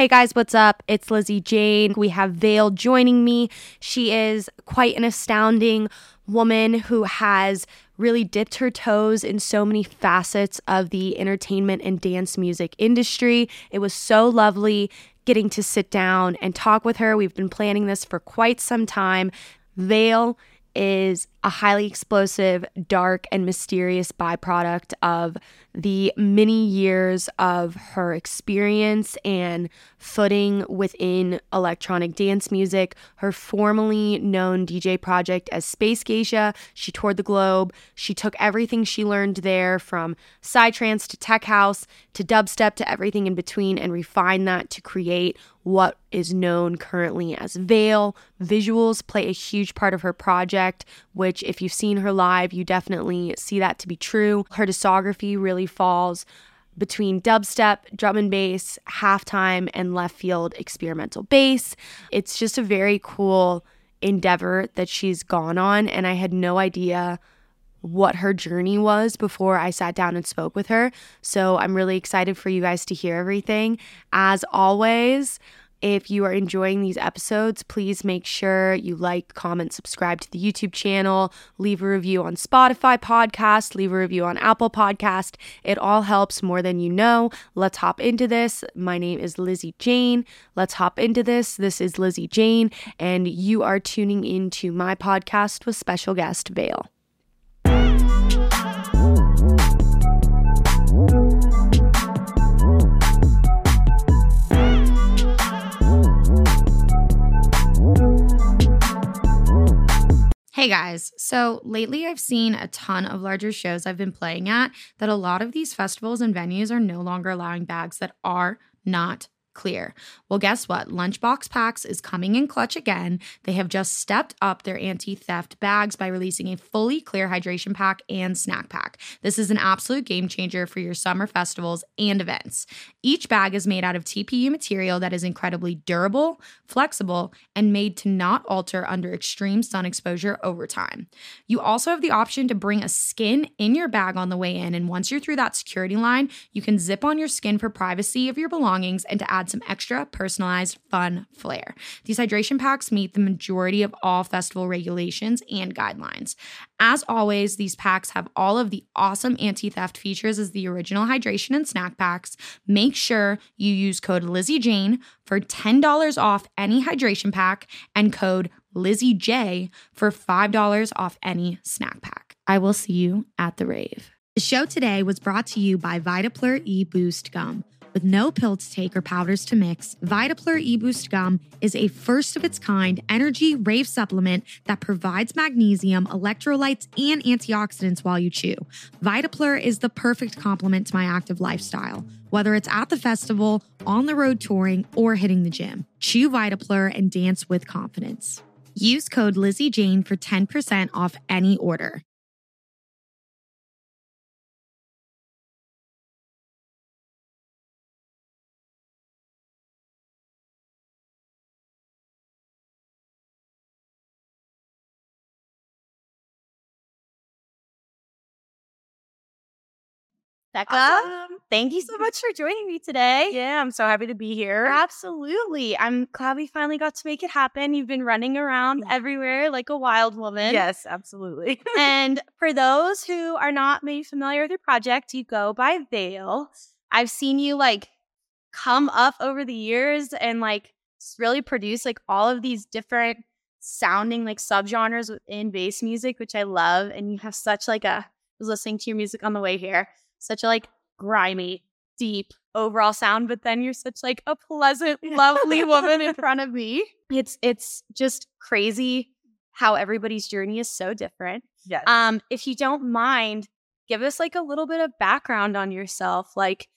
Hey guys, what's up? It's Lizzy Jane. We have Veil joining me. She is quite an astounding woman who has really dipped her toes in so many facets of the entertainment and dance music industry. It was so lovely getting to sit down and talk with her. We've been planning this for quite some time. Veil is a highly explosive, dark, and mysterious byproduct of the many years of her experience and footing within electronic dance music. Her formerly known DJ project as Space Geisha, she toured the globe. She took everything she learned there from psytrance to tech house to dubstep to everything in between and refined that to create what is known currently as Veil. Visuals play a huge part of her project, which, if you've seen her live, you definitely see that to be true. Her discography really falls between dubstep, drum and bass, halftime, and left field experimental bass. It's just a very cool endeavor that she's gone on, and I had no idea what her journey was before I sat down and spoke with her. So I'm really excited for you guys to hear everything. As always, if you are enjoying these episodes, please make sure you like, comment, subscribe to the YouTube channel, leave a review on Spotify podcast, leave a review on Apple podcast. It all helps more than you know. Let's hop into this. My name is Lizzy Jane. Let's hop into this. This is Lizzy Jane, and you are tuning into my podcast with special guest Veil. Hey guys, so lately I've seen a ton of larger shows I've been playing at that a lot of these festivals and venues are no longer allowing bags that are not clear. Well, guess what? Lunchbox Packs is coming in clutch again. They have just stepped up their anti theft bags by releasing a fully clear hydration pack and snack pack. This is an absolute game changer for your summer festivals and events. Each bag is made out of TPU material that is incredibly durable, flexible, and made to not alter under extreme sun exposure over time. You also have the option to bring a skin in your bag on the way in, and once you're through that security line, you can zip on your skin for privacy of your belongings and to add some extra personalized fun flair. These hydration packs meet the majority of all festival regulations and guidelines. As always, these packs have all of the awesome anti theft features as the original hydration and snack packs. Make sure you use code Lizzy Jane for $10 off any hydration pack and code Lizzy J for $5 off any snack pack. I will see you at the rave. The show today was brought to you by Vitaplur E Boost Gum. With no pill to take or powders to mix, Vitaplur eBoost Gum is a first of its kind energy rave supplement that provides magnesium, electrolytes, and antioxidants while you chew. Vitaplur is the perfect complement to my active lifestyle, whether it's at the festival, on the road touring, or hitting the gym. Chew Vitaplur and dance with confidence. Use code Lizzy Jane for 10% off any order. Becca, Awesome. thank you so much for joining me today. Yeah, I'm so happy to be here. Absolutely. I'm glad we finally got to make it happen. You've been running around everywhere like a wild woman. Yes, absolutely. and for those who are not maybe familiar with your project, you go by Veil. I've seen you like come up over the years and like really produce like all of these different sounding like subgenres within bass music, which I love. And you have such like a I was listening to your music on the way here, such a like grimy, deep overall sound, but then you're such like a pleasant, lovely woman in front of me. It's it's just crazy how everybody's journey is so different. yes. Um, if you don't mind, give us like a little bit of background on yourself, like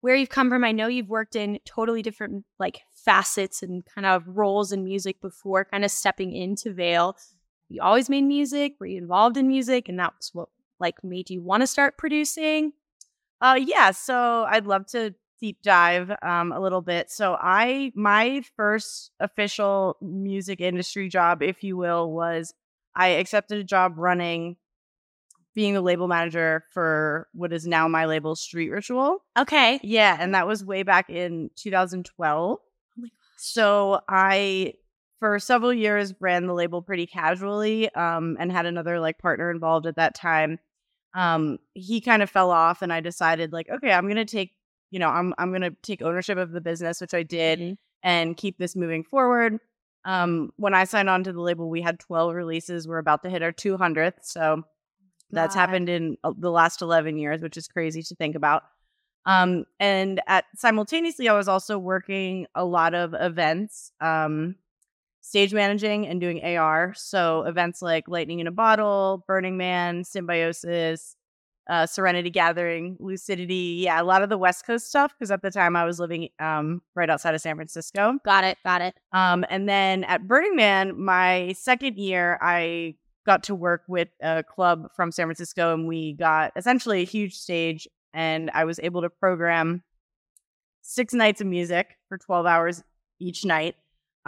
where you've come from. I know you've worked in totally different like facets and kind of roles in music before kind of stepping into Veil. You always made music, were you involved in music? And that was what like made you want to start producing? Uh yeah, so I'd love to deep dive um a little bit. So I my first official music industry job, if you will, was I accepted a job running being the label manager for what is now my label Street Ritual. Okay. Yeah, and that was way back in 2012. Oh So I for several years ran the label pretty casually um, and had another like partner involved at that time um, he kind of fell off and i decided like okay i'm gonna take you know i'm, I'm gonna take ownership of the business which i did Mm-hmm. and keep this moving forward um, when i signed on to the label we had 12 releases we're about to hit our 200th so that's God. happened in uh, the last 11 years which is crazy to think about um, and at simultaneously i was also working a lot of events um, stage managing and doing ar so events like lightning in a bottle burning man symbiosis uh, serenity gathering lucidity yeah a lot of the west coast stuff because at the time i was living um, right outside of san francisco Got it. Got it. um, and then at Burning Man, my second year, I got to work with a club from San Francisco, and we got essentially a huge stage. And I was able to program six nights of music for 12 hours each night.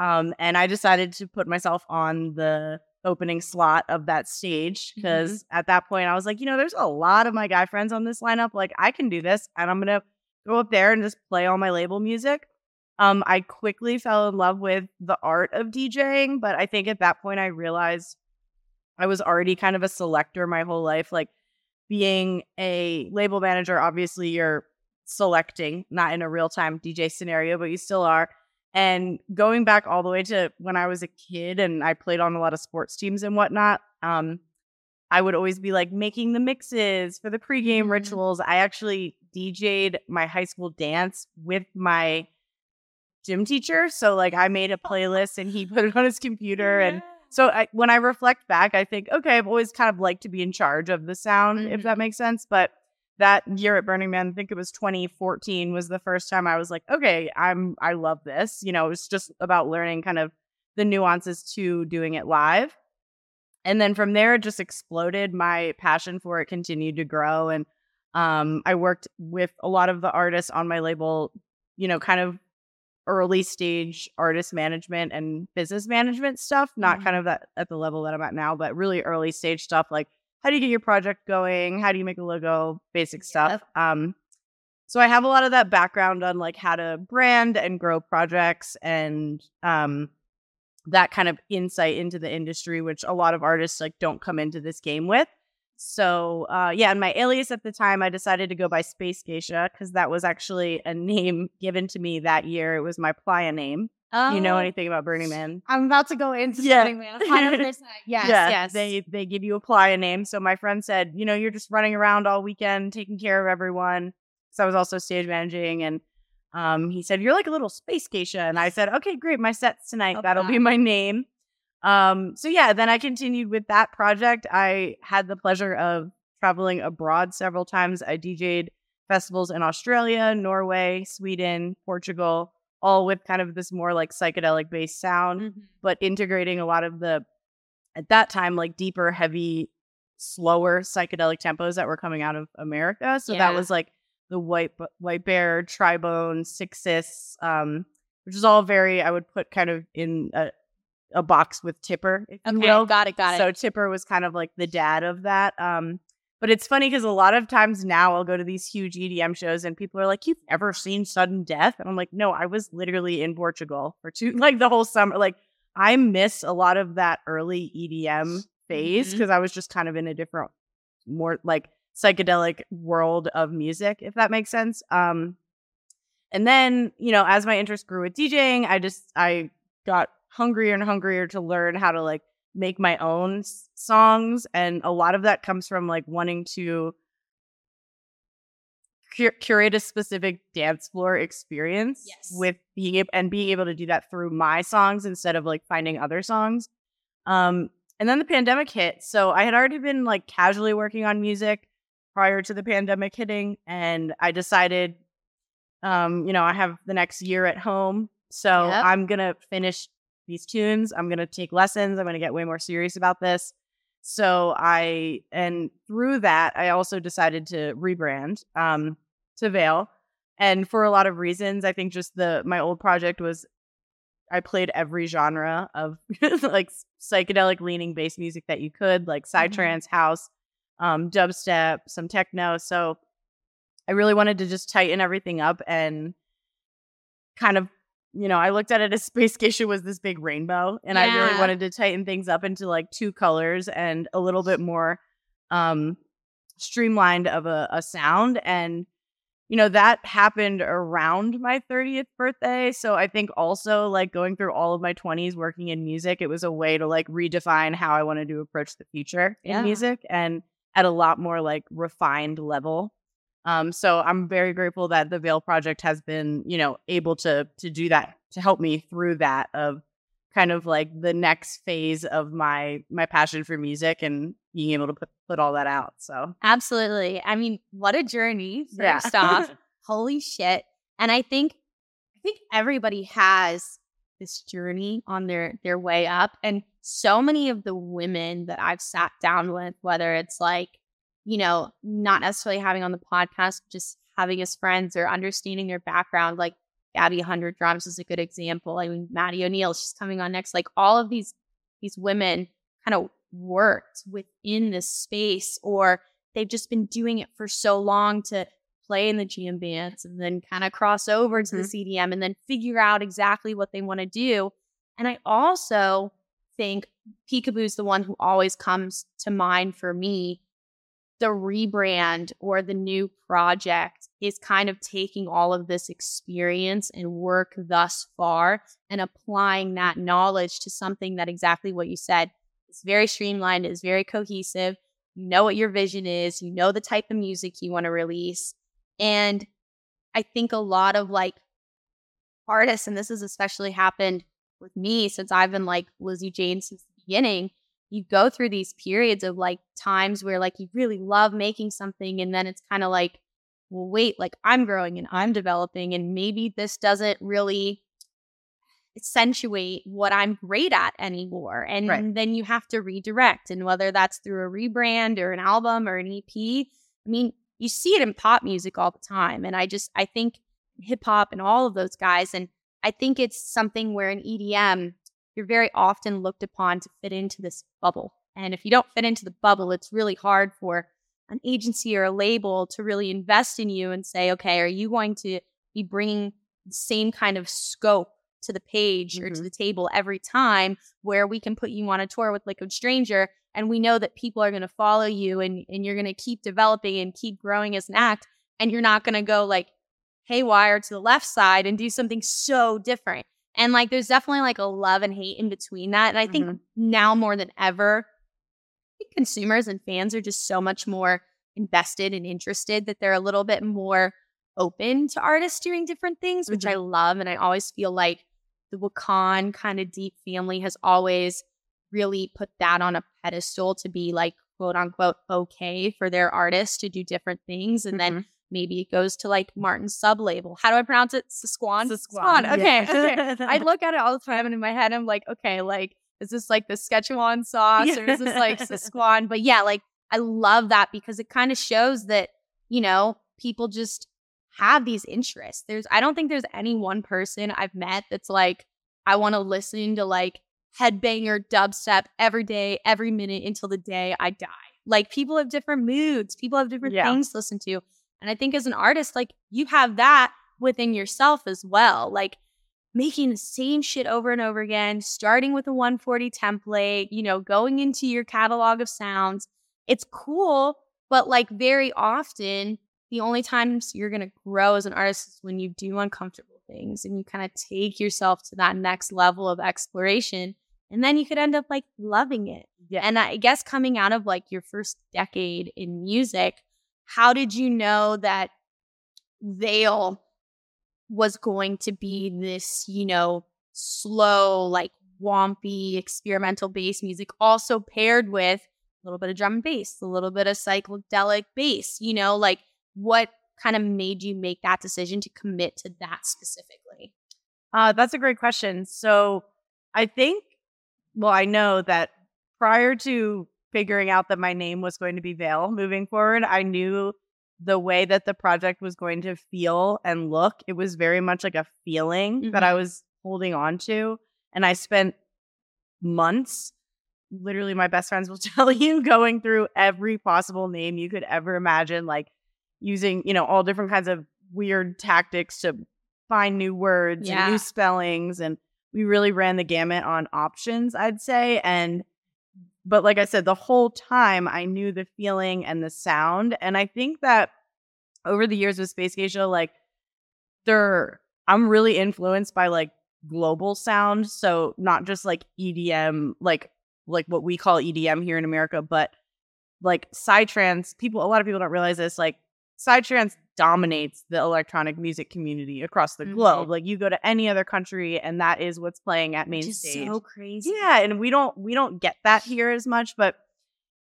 Um, and I decided to put myself on the opening slot of that stage because at that point I was like, you know, there's a lot of my guy friends on this lineup. Like, I can do this, and I'm gonna go up there and just play all my label music. Um, I quickly fell in love with the art of DJing, but I think at that point I realized I was already kind of a selector my whole life. Like being a label manager, obviously you're selecting, not in a real time DJ scenario, but you still are. And going back all the way to when I was a kid and I played on a lot of sports teams and whatnot, um, I would always be like making the mixes for the pregame Mhm. rituals. I actually DJ'd my high school dance with my gym teacher. So like I made a playlist and he put it on his computer and so I, when I reflect back, I think, okay, I've always kind of liked to be in charge of the sound, if Mhm. that makes sense. But that year at Burning Man, I think it was 2014, was the first time I was like, okay, I'm I love this. You know, it was just about learning kind of the nuances to doing it live. And then from there, it just exploded. My passion for it continued to grow. And um, I worked with a lot of the artists on my label, you know, kind of early stage artist management and business management stuff, not kind of that at the level that I'm at now, but really early stage stuff like how do you get your project going? How do you make a logo? Basic stuff. Um, so I have a lot of that background on like how to brand and grow projects and um that kind of insight into the industry, which a lot of artists like don't come into this game with. So uh yeah, and my alias at the time I decided to go by Space Geisha because that was actually a name given to me that year. It was my playa name. Oh, You know anything about Burning Man? I'm about to go into Yeah. Burning Man. 100%. Yes, yeah, yes. They they give you a playa name. So my friend said, you know, you're just running around all weekend taking care of everyone. So I was also stage managing and um he said, You're like a little space geisha. And I said, Okay, great, my set's tonight. Love That'll be my name. Um, so yeah, then I continued with that project. I had the pleasure of traveling abroad several times. I DJ'd festivals in Australia, Norway, Sweden, Portugal, all with kind of this more like psychedelic based sound Mhm. but integrating a lot of the at that time like deeper heavy slower psychedelic tempos that were coming out of america so that was like the white white bear tribone Sixis um which is all very i would put kind of in a, a box with tipper if you will got it, got it. so tipper was kind of like the dad of that um but it's funny because a lot of times now I'll go to these huge EDM shows and people are like, "You've ever seen Svdden Death?" And I'm like, "No, I was literally in Portugal for two like the whole summer. Like I miss a lot of that early EDM phase because I was just kind of in a different, more like psychedelic world of music, if that makes sense. Um, and then you know, as my interest grew with DJing, I just I got hungrier and hungrier to learn how to like make my own songs and a lot of that comes from like wanting to cur- curate a specific dance floor experience Yes. with being able and being able to do that through my songs instead of like finding other songs um and then the pandemic hit so i had already been like casually working on music prior to the pandemic hitting and i decided um you know i have the next year at home so Yep. i'm gonna finish these tunes i'm gonna take lessons i'm gonna get way more serious about this. So i and through that i also decided to rebrand um to veil and for a lot of reasons i think just the my old project was i played every genre of like psychedelic leaning bass music that you could like psytrance house um dubstep some techno so i really wanted to just tighten everything up and kind of you know, I looked at it as Space Geisha was this big rainbow, and I really wanted to tighten things up into like two colors and a little bit more um streamlined of a, a sound. And you know, that happened around my 30th birthday. So I think also like going through all of my 20s working in music, it was a way to like redefine how I wanted to approach the future Yeah. in music and at a lot more like refined level. Um, so I'm very grateful that the Veil Project has been, you know, able to to do that to help me through that of kind of like the next phase of my my passion for music and being able to put put all that out. So Absolutely. I mean, what a journey, Yeah. first off. Holy shit. And I think I think everybody has this journey on their their way up. And so many of the women that I've sat down with, whether it's like, you know, not necessarily having on the podcast, just having as friends or understanding their background, like Gabby Hundred Drums is a good example. I mean, Maddy O'Neal, she's coming on next. Like all of these these women kind of worked within this space or they've just been doing it for so long to play in the jam bands and then kind of cross over to the mm-hmm. EDM and then figure out exactly what they want to do. And I also think Peekaboo's the one who always comes to mind for me. The rebrand or the new project is kind of taking all of this experience and work thus far and applying that knowledge to something that exactly what you said it's very streamlined, it's very cohesive. You know what your vision is, you know the type of music you want to release. And I think a lot of like artists, and this has especially happened with me since I've been like Lizzy Jane since the beginning, you go through these periods of like times where like you really love making something, and then it's kind of like, well, wait, like I'm growing and I'm developing, and maybe this doesn't really accentuate what I'm great at anymore. And Right. then you have to redirect. And whether that's through a rebrand or an album or an EP, I mean, you see it in pop music all the time. And I just, I think hip hop and all of those guys. And I think it's something where in EDM, you're very often looked upon to fit into this bubble. And if you don't fit into the bubble, it's really hard for an agency or a label to really invest in you and say, okay, are you going to be bringing the same kind of scope to the page or to Mhm. the table every time where we can put you on a tour with Liquid Stranger and we know that people are going to follow you and, and you're going to keep developing and keep growing as an act and you're not going to go like haywire to the left side and do something so different. And like there's definitely like a love and hate in between that. And I think Mhm. now more than ever, consumers and fans are just so much more invested and interested that they're a little bit more open to artists doing different things, which I love. And I always feel like the Wakaan kind of deep family has always really put that on a pedestal to be like quote unquote okay for their artists to do different things. And then Mhm. Maybe it goes to like Martin's sub label. How do I pronounce it? Sasquan? Sasquan, Okay. yeah. okay. I look at it all the time and in my head I'm like, okay, like is this like the Szechuan sauce or is this like Sasquan? But yeah, like I love that because it kind of shows that, you know, people just have these interests. There's I don't think there's any one person I've met that's like, I want to listen to like headbanger dubstep every day, every minute until the day I die. Like people have different moods, people have different Yeah. things to listen to. And I think as an artist, like you have that within yourself as well. Like making the same shit over and over again, starting with a 140 template, you know, going into your catalog of sounds. It's cool, but like very often, the only times you're going to grow as an artist is when you do uncomfortable things and you kind of take yourself to that next level of exploration. And then you could end up like loving it. Yeah. And I guess coming out of like your first decade in music, how did you know that Veil was going to be this, you know, slow, like wompy experimental bass music, also paired with a little bit of drum and bass, a little bit of psychedelic bass, you know, like what kind of made you make that decision to commit to that specifically? Uh, that's a great question. So I think, well, I know that prior to figuring out that my name was going to be Veil moving forward, I knew the way that the project was going to feel and look. It was very much like a feeling that mm-hmm. I was holding on to. And I spent months, literally, my best friends will tell you, going through every possible name you could ever imagine, like using, you know, all different kinds of weird tactics to find new words Yeah. and new spellings and we really ran the gamut on options, I'd say. And but like I said, the whole time I knew the feeling and the sound. And I think that over the years with Space Geisha, like they're I'm really influenced by like global sound. So not just like EDM, like like what we call EDM here in America, but like psytrance. People, a lot of people don't realize this. Like psytrance dominates the electronic music community across the Mhm. globe. Like you go to any other country, and that is what's playing at main Which stage. so crazy. Yeah, and we don't we don't get that here as much, but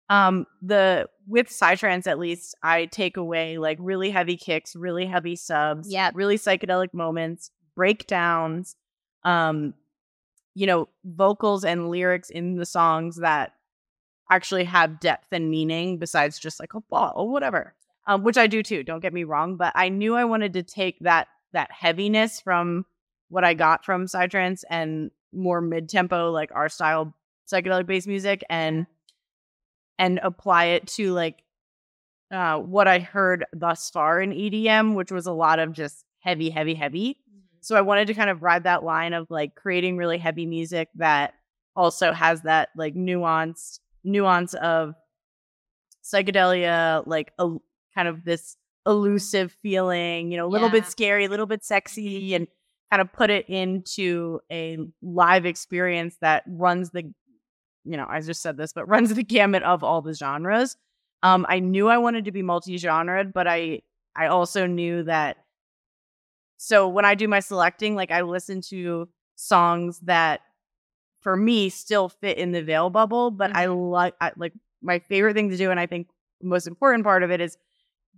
um the with psytrance at least I take away like really heavy kicks, really heavy subs, Yep. really psychedelic moments, breakdowns, um you know, vocals and lyrics in the songs that actually have depth and meaning besides just like a ball or whatever. Um which I do too, don't get me wrong, but I knew I wanted to take that that heaviness from what I got from psytrance and more mid tempo, like our style psychedelic based music, and and apply it to like uh, what I heard thus far in EDM, which was a lot of just heavy, heavy, heavy. So I wanted to kind of ride that line of like creating really heavy music that also has that like nuance, nuance of psychedelia, like a kind of this elusive feeling, you know, a little bit scary, a little bit sexy, and kind of put it into a live experience that runs the, you know, I just said this, but runs the gamut of all the genres. Um, I knew I wanted to be multi-genre, but I I also knew that. So when I do my selecting, like I listen to songs that, for me, still fit in the veil bubble. But I like I, like my favorite thing to do, and I think the most important part of it is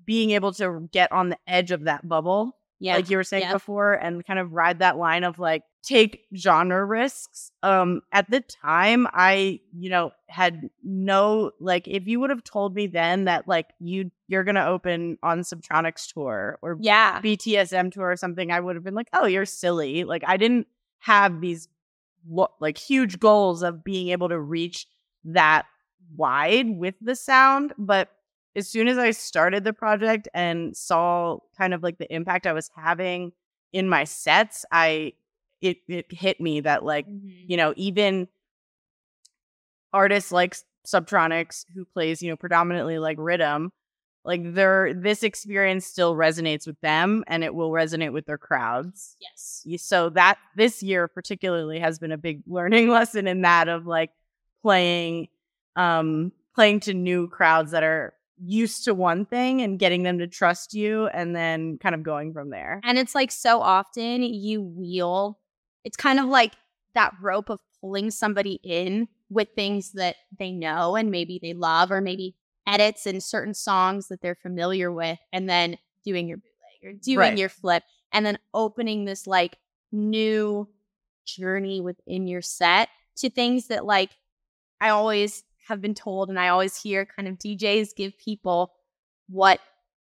being able to get on the edge of that bubble Yeah. like you were saying Yep. before, and kind of ride that line of like take genre risks. Um, at the time, I you know had no like if you would have told me then that like you you're gonna open on Subtronics tour or yeah. BTSM tour or something, I would have been like, oh, you're silly. Like I didn't have these lo- like huge goals of being able to reach that wide with the sound, but as soon as I started the project and saw kind of like the impact I was having in my sets, I it it hit me that like, you know, even artists like Subtronics who plays, you know, predominantly like rhythm, like their this experience still resonates with them and it will resonate with their crowds. Yes. So that this year particularly has been a big learning lesson in that of like playing um playing to new crowds that are used to one thing and getting them to trust you and then kind of going from there. And it's like so often you wheel, it's kind of like that rope of pulling somebody in with things that they know and maybe they love, or maybe edits and certain songs that they're familiar with, and then doing your bootleg or doing Right. your flip, and then opening this like new journey within your set to things that like I always have been told and I always hear kind of DJs give people what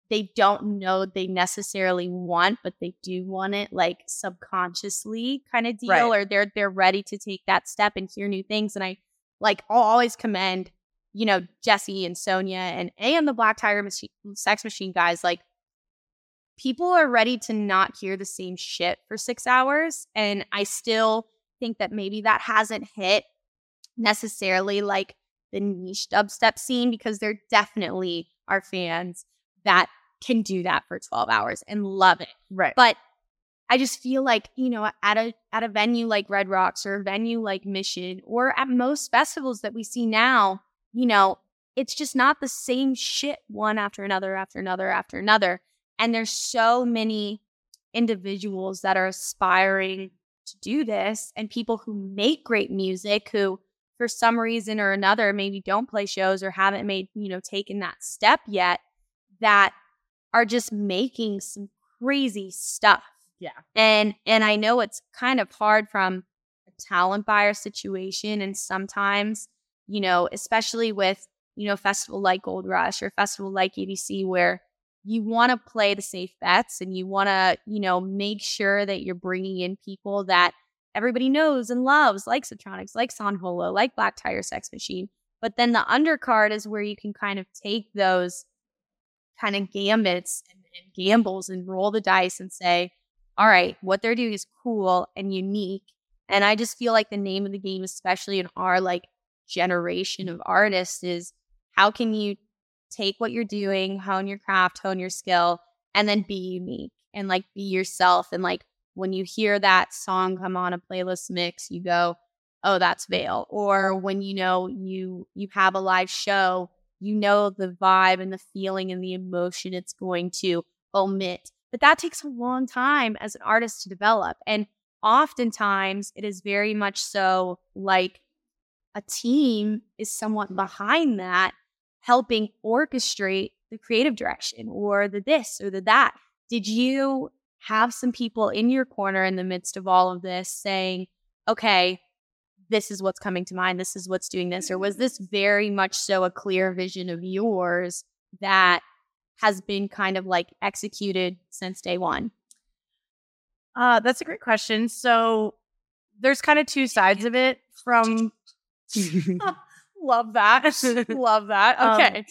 they don't know they necessarily want, but they do want it like subconsciously kind of deal, Right. or they're they're ready to take that step and hear new things. And I like I'll always commend, you know, Jesse and Sonia and and the Black Tiger Machine Sex Machine guys. Like people are ready to not hear the same shit for six hours. And I still think that maybe that hasn't hit necessarily like the niche dubstep scene because there definitely are fans that can do that for 12 hours and love it. Right. But I just feel like, you know, at a at a venue like Red Rocks or a venue like Mission or at most festivals that we see now, you know, it's just not the same shit one after another after another after another. And there's so many individuals that are aspiring to do this and people who make great music who for some reason or another maybe don't play shows or haven't made, you know, taken that step yet that are just making some crazy stuff. Yeah. And and I know it's kind of hard from a talent buyer situation and sometimes, you know, especially with, you know, festival like Gold Rush or festival like EDC where you want to play the safe bets and you want to, you know, make sure that you're bringing in people that everybody knows and loves, like Subtronics, like San Holo, like Black Tiger Sex Machine. But then the undercard is where you can kind of take those kind of gambits and, and gambles and roll the dice and say, all right, what they're doing is cool and unique. And I just feel like the name of the game, especially in our like generation of artists, is how can you take what you're doing, hone your craft, hone your skill, and then be unique and like be yourself. And like when you hear that song come on a playlist mix, you go, oh, that's Veil. Or when you know you you have a live show, you know the vibe and the feeling and the emotion it's going to omit. But that takes a long time as an artist to develop. And oftentimes it is very much so like a team is somewhat behind that, helping orchestrate the creative direction or the this or the that. Did you have some people in your corner in the midst of all of this saying, okay, this is what's coming to mind, this is what's doing this? Or was this very much so a clear vision of yours that has been kind of like executed since day one? Uh, that's a great question. So there's kind of two sides of it from love that. love that. Um, okay. Um,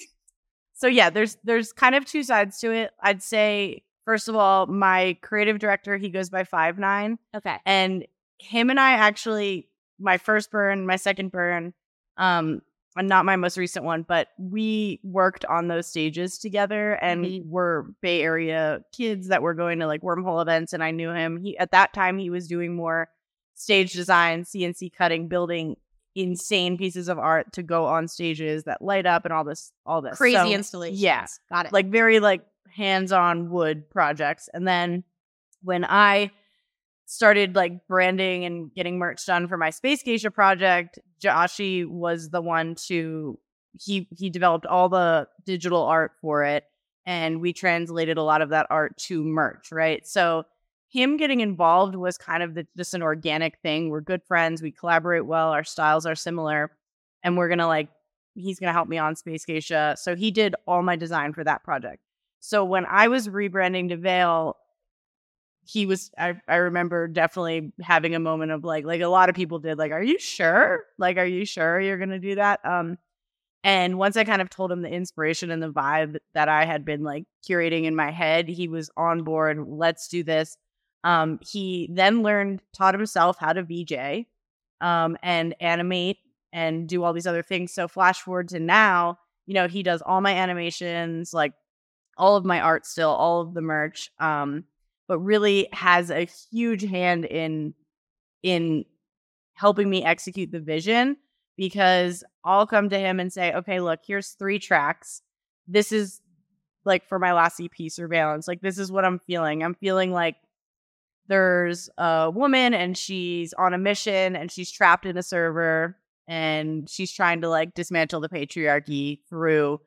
so yeah, there's there's kind of two sides to it. I'd say first of all, my creative director, he goes by five nine. Okay. And him and I actually my first burn, my second burn, um, and not my most recent one, but we worked on those stages together and mm-hmm. we're Bay Area kids that were going to like wormhole events and I knew him. He at that time he was doing more stage design, CNC cutting, building insane pieces of art to go on stages that light up and all this all this. Crazy so, installations. Yeah. Got it. Like very like hands-on wood projects. And then when I started like branding and getting merch done for my Space Geisha project, Joshi was the one to he he developed all the digital art for it and we translated a lot of that art to merch, right? So him getting involved was kind of the, just an organic thing. We're good friends, we collaborate well, our styles are similar, and we're gonna like he's gonna help me on Space Geisha. So he did all my design for that project. So when I was rebranding to Veil, he was I, I remember definitely having a moment of like like a lot of people did like are you sure? Like are you sure you're gonna do that? Um and once i kind of told him the inspiration and the vibe that i had been like curating in my head he was on board let's do this. Um he then learned taught himself how to vj um and animate and do all these other things. So flash forward to now you know he does all my animations like all of my art still all of the merch um but really has a huge hand in in helping me execute the vision because I'll come to him and say, okay, look, here's three tracks. This is like for my last EP surveillance. Like this is what I'm feeling. I'm feeling like there's a woman and she's on a mission and she's trapped in a server and she's trying to like dismantle the patriarchy through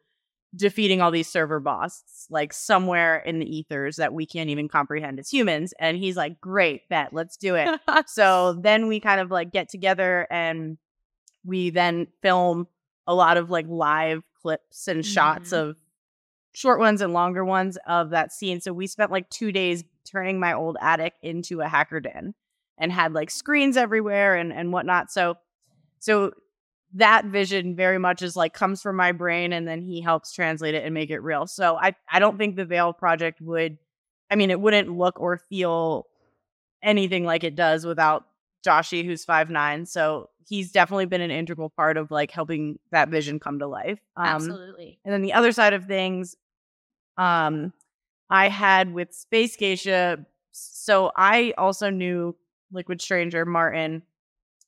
defeating all these server bosses like somewhere in the ethers that we can't even comprehend as humans and he's like great bet let's do it. So then we kind of like get together and we then film a lot of like live clips and mm-hmm. shots of short ones and longer ones of that scene. So we spent like two days turning my old attic into a hacker den and had like screens everywhere and and whatnot. So so that vision very much is like comes from my brain and then he helps translate it and make it real. So I I don't think the Veil project would I mean it wouldn't look or feel anything like it does without Joshi who's five nine. So he's definitely been an integral part of like helping that vision come to life. Um, Absolutely. And then the other side of things, um, I had with Space Geisha. So I also knew Liquid Stranger Martin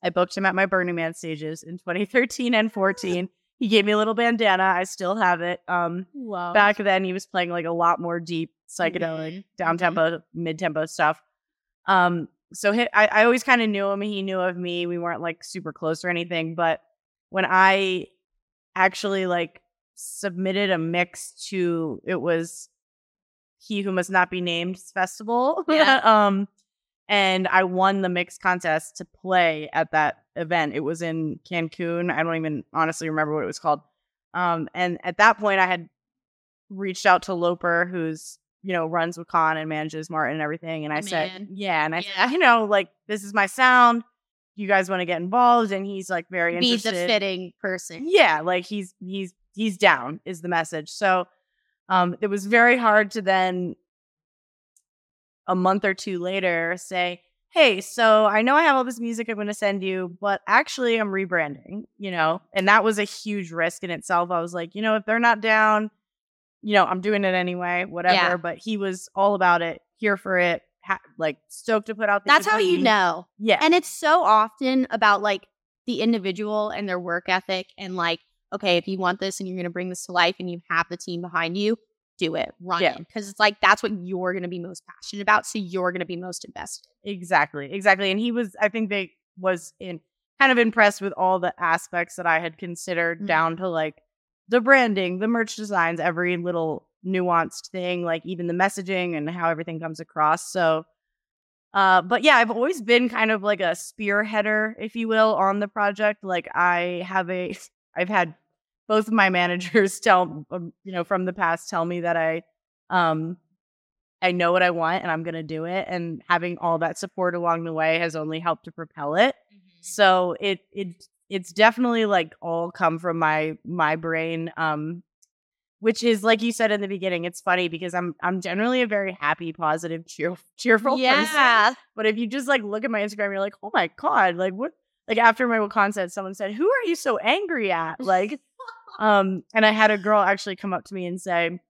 I booked him at my Burning Man stages in 2013 and 14. He gave me a little bandana. I still have it. Um, wow. Back then, he was playing like a lot more deep psychedelic, mm-hmm. down tempo, mm-hmm. mid tempo stuff. Um, so he, I, I always kind of knew him. He knew of me. We weren't like super close or anything. But when I actually like submitted a mix to it was he who must not be named festival. Yeah. um, and I won the mix contest to play at that event. It was in Cancun. I don't even honestly remember what it was called. Um, and at that point, I had reached out to Loper, who's you know runs Wakaan and manages Martin and everything. And I Man. said, yeah, and I yeah. said, I know, like this is my sound. You guys want to get involved? And he's like very be interested. Be the fitting person. Yeah, like he's he's he's down is the message. So um, it was very hard to then a month or two later say, Hey, so I know I have all this music I'm going to send you, but actually I'm rebranding, you know? And that was a huge risk in itself. I was like, you know, if they're not down, you know, I'm doing it anyway, whatever. Yeah. But he was all about it, here for it, ha- like stoked to put out the That's how you know. Yeah. And it's so often about like the individual and their work ethic and like, okay, if you want this and you're going to bring this to life and you have the team behind you, do it, run Yeah. Because it's like that's what you're going to be most passionate about. So you're going to be most invested. Exactly, exactly. And he was, I think they was in kind of impressed with all the aspects that I had considered Mhm. down to like the branding, the merch designs, every little nuanced thing, like even the messaging and how everything comes across. So uh but yeah, I've always been kind of like a spearheader, if you will, on the project. Like I have a I've had both of my managers tell um, you know from the past tell me that I um I know what I want and I'm going to do it and having all that support along the way has only helped to propel it. So it it it's definitely like all come from my my brain um which is like you said in the beginning it's funny because I'm I'm generally a very happy positive cheer, cheerful person. Yeah. But if you just like look at my Instagram you're like, "Oh my god, like what like after my concert someone said, "Who are you so angry at?" Like um and I had a girl actually come up to me and say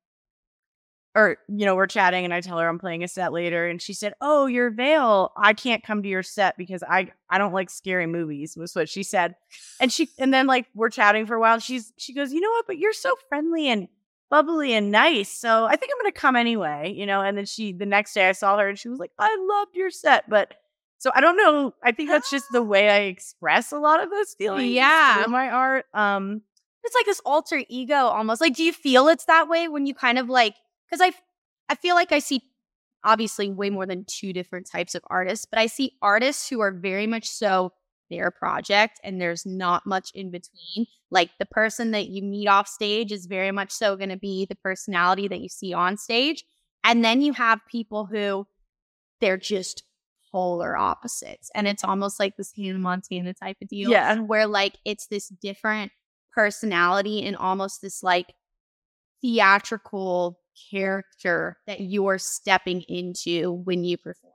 or you know we're chatting and I tell her I'm playing a set later and she said, "Oh, your veil, I can't come to your set because I I don't like scary movies." Was what she said. And she and then like we're chatting for a while. She's she goes, "You know what? But you're so friendly and bubbly and nice. So I think I'm going to come anyway, you know." And then she the next day I saw her and she was like, "I loved your set." But so I don't know. I think that's just the way I express a lot of those feelings. Yeah. through my art. Um, It's like this alter ego almost. Like, do you feel it's that way when you kind of like, because I, I feel like I see obviously way more than two different types of artists, but I see artists who are very much so their project and there's not much in between. Like the person that you meet off stage is very much so going to be the personality that you see on stage. And then you have people who they're just polar opposites. And it's almost like this Hannah Montana type of deal. Yeah. Where like it's this different personality and almost this like theatrical character that you're stepping into when you perform.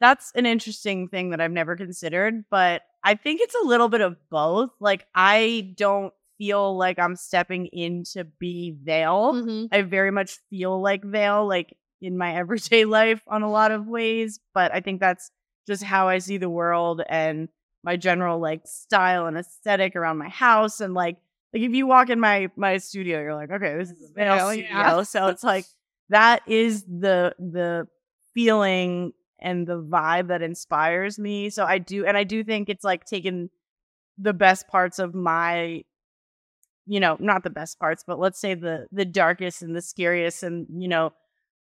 That's an interesting thing that I've never considered, but I think it's a little bit of both. Like I don't feel like I'm stepping in to be Veil. Mm-hmm. I very much feel like Veil, like in my everyday life on a lot of ways, but I think that's just how I see the world and my general like style and aesthetic around my house and like like if you walk in my my studio, you're like, okay, this is a Veil Veil, studio. yeah. So it's like that is the the feeling and the vibe that inspires me. So I do and I do think it's like taking the best parts of my you know, not the best parts, but let's say the the darkest and the scariest and you know,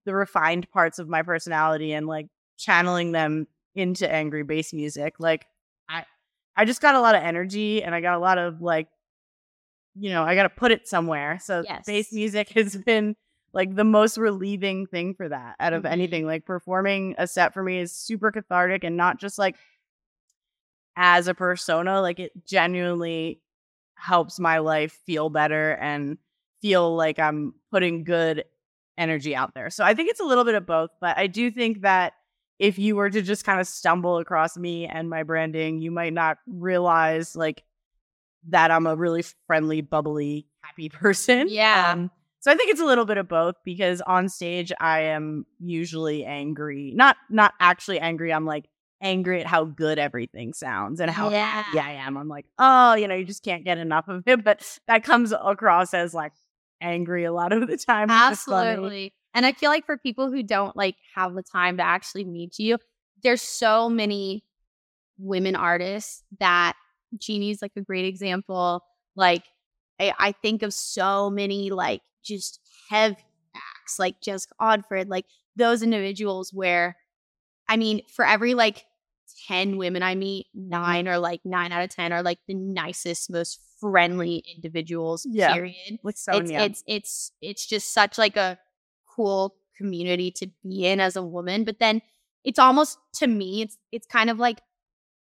the refined parts of my personality and like channeling them into angry bass music. Like I I just got a lot of energy and I got a lot of like you know, I got to put it somewhere. So Yes. bass music has been like the most relieving thing for that out of Mhm. anything. Like performing a set for me is super cathartic and not just like as a persona, like it genuinely helps my life feel better and feel like I'm putting good energy out there. So I think it's a little bit of both, but I do think that if you were to just kind of stumble across me and my branding, you might not realize like that I'm a really friendly, bubbly, happy person. Yeah. Um, so I think it's a little bit of both because on stage I am usually angry. Not not actually angry. I'm like angry at how good everything sounds and how Yeah. happy I am. I'm like, oh, you know, you just can't get enough of it. But that comes across as like angry a lot of the time. which is funny. Absolutely. And I feel like for people who don't like have the time to actually meet you, there's so many women artists that Jeannie's like a great example. Like I, I think of so many like just heavy acts, like Jessica Audiffred, like those individuals where I mean, for every like 10 women I meet, nine or like nine out of 10 are like the nicest, most friendly individuals, Yeah. period Like it's it's it's it's just such like a cool community to be in as a woman but then it's almost to me it's it's kind of like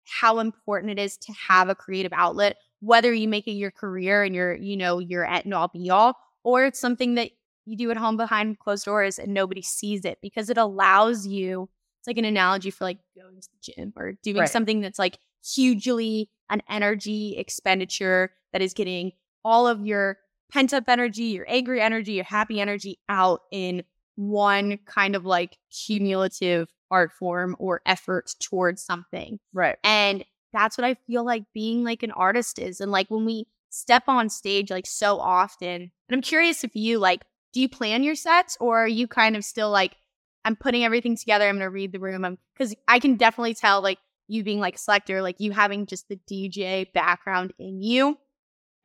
how important it is to have a creative outlet whether you make it your career and your you know your end all be all or it's something that you do at home behind closed doors and nobody sees it because it allows you it's like an analogy for like going to the gym or doing Right. something that's like hugely an energy expenditure that is getting all of your pent up energy, your angry energy, your happy energy out in one kind of like cumulative art form or effort towards something. Right. And that's what I feel like being like an artist is. And like when we step on stage like so often, and I'm curious if you like, do you plan your sets or are you kind of still like, I'm putting everything together, I'm gonna read the room. Um, I'm because I can definitely tell like you being like selector, like you having just the DJ background in you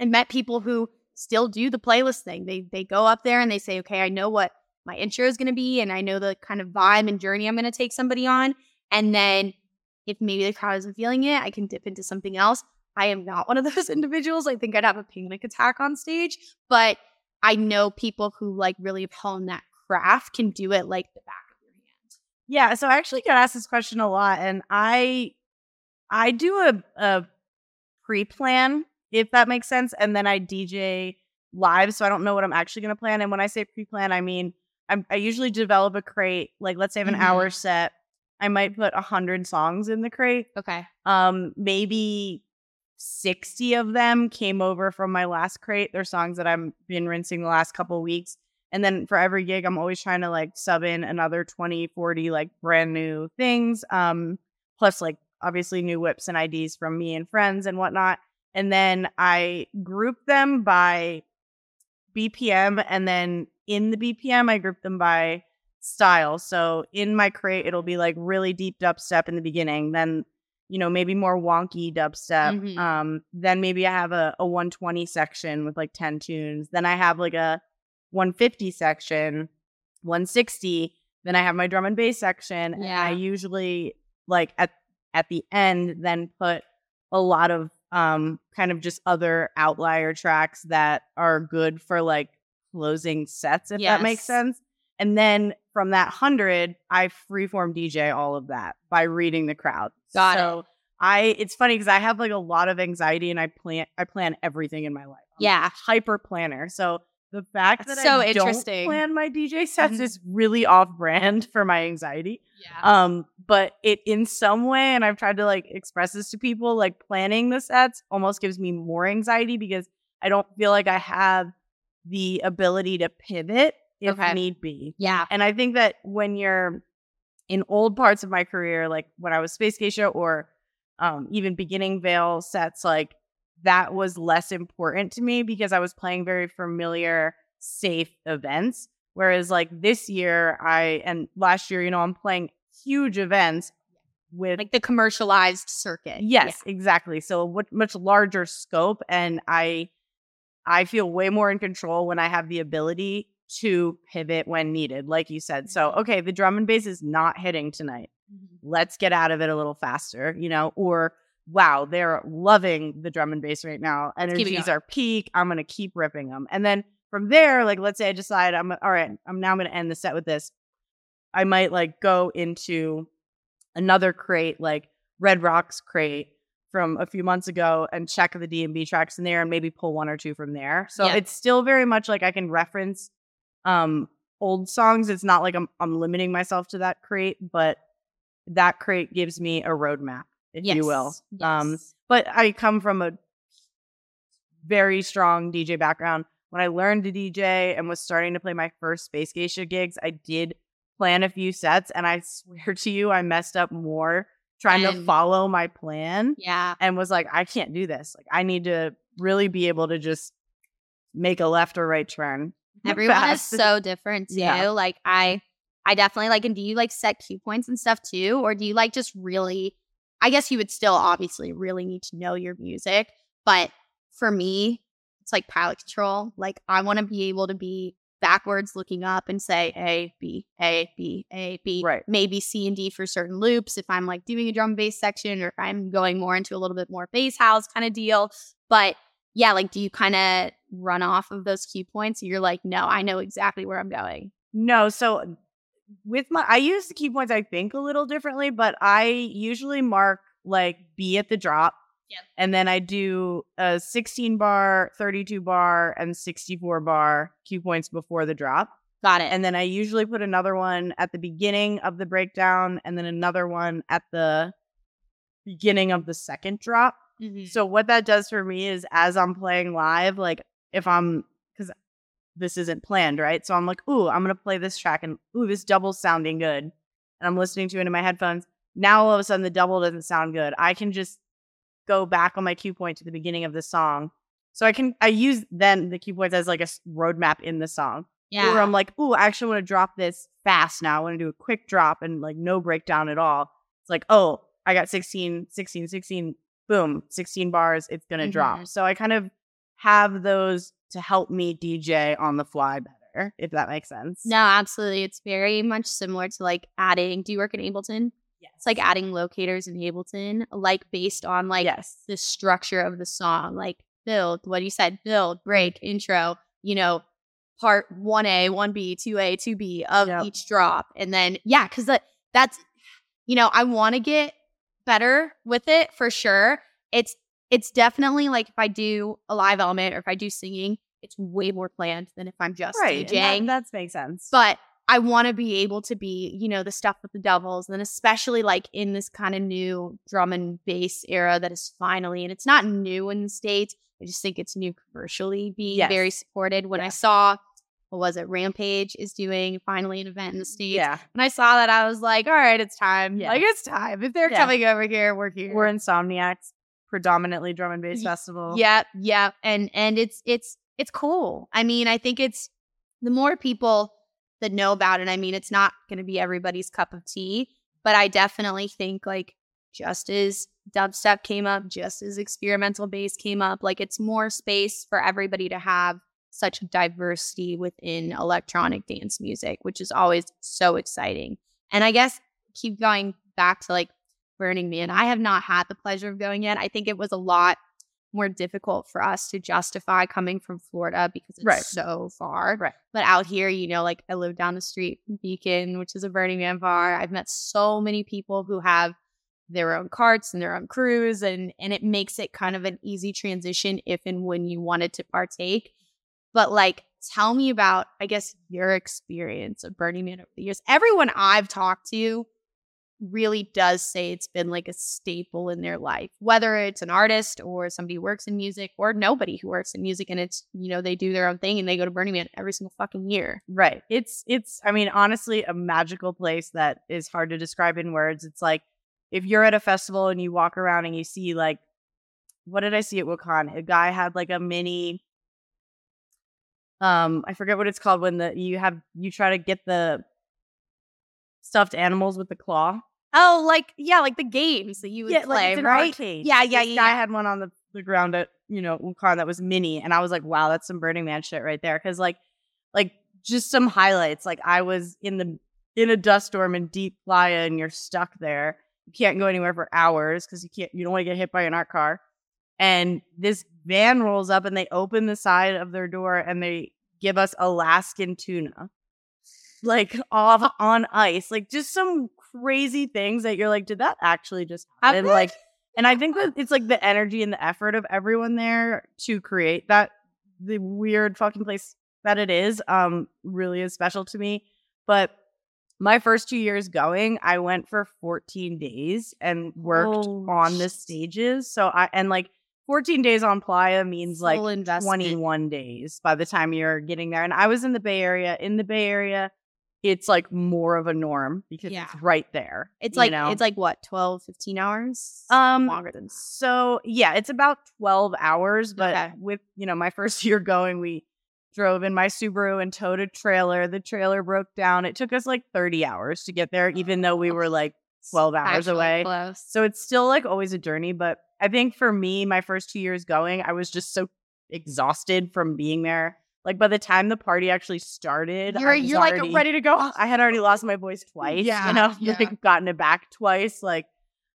and met people who still do the playlist thing. They they go up there and they say, okay, I know what my intro is gonna be, and I know the kind of vibe and journey I'm gonna take somebody on. And then if maybe the crowd isn't feeling it, I can dip into something else. I am not one of those individuals. I think I'd have a panic attack on stage, but I know people who like really honed that craft can do it like the back of your hand. Yeah, so I actually get asked this question a lot, and I I do a, a pre-plan if that makes sense, and then I DJ live, so I don't know what I'm actually going to plan. And when I say pre-plan, I mean I'm, I usually develop a crate. Like, let's say I have an Mhm. hour set, I might put a hundred songs in the crate. Okay. Um, maybe 60 of them came over from my last crate. They're songs that I've been rinsing the last couple weeks. And then for every gig, I'm always trying to like sub in another 20, 40 like brand new things. Um, plus like obviously new whips and IDs from me and friends and whatnot. And then I group them by BPM and then in the BPM I group them by style. So in my crate it'll be like really deep dubstep in the beginning, then you know, maybe more wonky dubstep. Mhm. Um, then maybe I have a, a 120 section with like 10 tunes. Then I have like a 150 section, 160. Then I have my drum and bass section. And Yeah. I usually like at at the end then put a lot of um kind of just other outlier tracks that are good for like closing sets, if that makes sense. And then from that hundred, I freeform DJ all of that by reading the crowd. Got so it. I it's funny because I have like a lot of anxiety and I plan I plan everything in my life. I'm Yeah. hyper planner. So the fact That's that so I interesting. don't plan my DJ sets Mhm. is really off brand for my anxiety. Yeah. Um, but it in some way, and I've tried to like express this to people, like planning the sets almost gives me more anxiety because I don't feel like I have the ability to pivot if Okay. need be. yeah. And I think that when you're in old parts of my career, like when I was spacegeishA or um, even beginning Veil sets, like that was less important to me because I was playing very familiar, safe events. Whereas like this year, I and last year, you know, I'm playing huge events with Like the commercialized circuit. Yes, exactly. So a w- much larger scope, and I, I feel way more in control when I have the ability to pivot when needed, like you said. So okay, the drum and bass is not hitting tonight. Let's get out of it a little faster, you know. Or wow, they're loving the drum and bass right now. Energies are peak. I'm gonna keep ripping them, and then from there, like let's say I decide I'm all right. I'm now gonna end the set with this. I might like go into another crate, like Red Rocks crate from a few months ago, and check the D and B tracks in there, and maybe pull one or two from there. So Yeah. it's still very much like I can reference um old songs. It's not like I'm I'm limiting myself to that crate, but that crate gives me a roadmap, if you will. Yes. Um, but I come from a very strong DJ background. When I learned to DJ and was starting to play my first spacegeishA gigs, I did plan a few sets, and I swear to you, I messed up more trying to follow my plan yeah. and was like, I can't do this. Like, I need to really be able to just make a left or right turn. Everyone fast. is so different too. Yeah. Like I I definitely like and do you like set cue points and stuff too? Or do you like just really I guess you would still obviously really need to know your music. But for me, it's like pilot control. Like I want to be able to be backwards looking up and say A, B, A, B, A, B. Right. Maybe C and D for certain loops if I'm like doing a drum bass section or if I'm going more into a little bit more bass house kind of deal. But yeah, like do you kind of run off of those cue points? You're like, no, I know exactly where I'm going. No, so with my I use the cue points I think a little differently, but I usually mark like B at the drop. Yep. And then I do a 16 bar, 32 bar, and 64 bar cue points before the drop. Got it. And then I usually put another one at the beginning of the breakdown and then another one at the beginning of the second drop. Mhm. So what that does for me is as I'm playing live, like if I'm because this isn't planned, right? So I'm like, ooh, I'm gonna play this track and ooh, this double's sounding good. And I'm listening to it in my headphones. Now all of a sudden the double doesn't sound good. I can just go back on my cue point to the beginning of the song. So I can I use then the cue points as like a roadmap in the song. yeah. Where I'm like, ooh, I actually want to drop this fast now. I want to do a quick drop and like no breakdown at all. It's like, oh, I got 16, 16, 16, boom, 16 bars. It's going to Mhm. drop. So I kind of have those to help me DJ on the fly better, if that makes sense. no, absolutely. It's very much similar to like adding. Do you work in Ableton? Yes. It's like adding locators in Ableton, like based on like yes. the structure of the song, like build, what you said, build, break, mm-hmm. intro, you know, part 1A, 1B, 2A, 2B of Yep. each drop. And then, yeah, because that, that's, you know, I want to get better with it for sure. It's, it's definitely like if I do a live element or if I do singing, it's way more planned than if I'm just Right. DJing. That, that makes sense. But I want to be able to be, you know, the stuff with the doubles, and then especially like in this kind of new drum and bass era that is finally, and it's not new in the states. I just think it's new commercially being Yes. very supported. When I saw, what was it, Rampage is doing finally an event in the states. yeah. When I saw that, I was like, all right, it's time. Yeah. Like it's time. If they're Yeah. coming over here, we're here. We're Insomniacs, predominantly drum and bass festival. Yeah, yeah, and and it's it's it's cool. I mean, I think it's the more people that know about it. I mean, it's not going to be everybody's cup of tea, but I definitely think like just as dubstep came up, just as experimental bass came up, like it's more space for everybody to have such diversity within electronic dance music, which is always so exciting. And I guess keep going back to like Burning Man. I have not had the pleasure of going yet. I think it was a lot more difficult for us to justify coming from Florida because it's Right. so far. Right. But out here, you know, like I live down the street from Beacon, which is a Burning Man bar. I've met so many people who have their own carts and their own crews and and it makes it kind of an easy transition if and when you wanted to partake. But like tell me about I guess your experience of Burning Man over the years. Everyone I've talked to really does say it's been like a staple in their life, whether it's an artist or somebody who works in music or nobody who works in music and it's, you know, they do their own thing and they go to Burning Man every single fucking year. Right. It's it's I mean honestly a magical place that is hard to describe in words. It's like if you're at a festival and you walk around and you see like what did I see at Wakaan? A guy had like a mini um I forget what it's called when the you have you try to get the stuffed animals with the claw. Oh, like, yeah, like the games that you would play, it's right? arcade. Yeah, yeah, yeah. yeah. had one on the, the ground at you know Wakaan that was mini, and I was like, wow, that's some Burning Man shit right there. Because like, like just some highlights. Like I was in the in a dust storm in deep playa, and you're stuck there. You can't go anywhere for hours because you can't. You don't want to get hit by an art car. And this van rolls up, and they open the side of their door, and they give us Alaskan tuna, like off on ice, like just some crazy things that you're like, did that actually just happen? Like, and I think that it's like the energy and the effort of everyone there to create that the weird fucking place that it is um really is special to me. But my first two years going, I went for 14 days and worked Oh, on the stages. So I and like 14 days on Playa means like investment. 21 days by the time you're getting there. And I was in the Bay Area. In the Bay Area, it's like more of a norm because Yeah. it's right there. It's like, know? it's like what, 12, 15 hours? Um, longer than So yeah, it's about 12 hours, but Okay. with, you know, my first year going, we drove in my Subaru and towed a trailer. The trailer broke down. It took us like 30 hours to get there, even though we were like 12 hours away. Close. So it's still like always a journey, but I think for me, my first two years going, I was just so exhausted from being there. Like by the time the party actually started, You're, you're like ready to go. I had already lost my voice twice. Yeah, You know, yeah. like gotten it back twice. Like,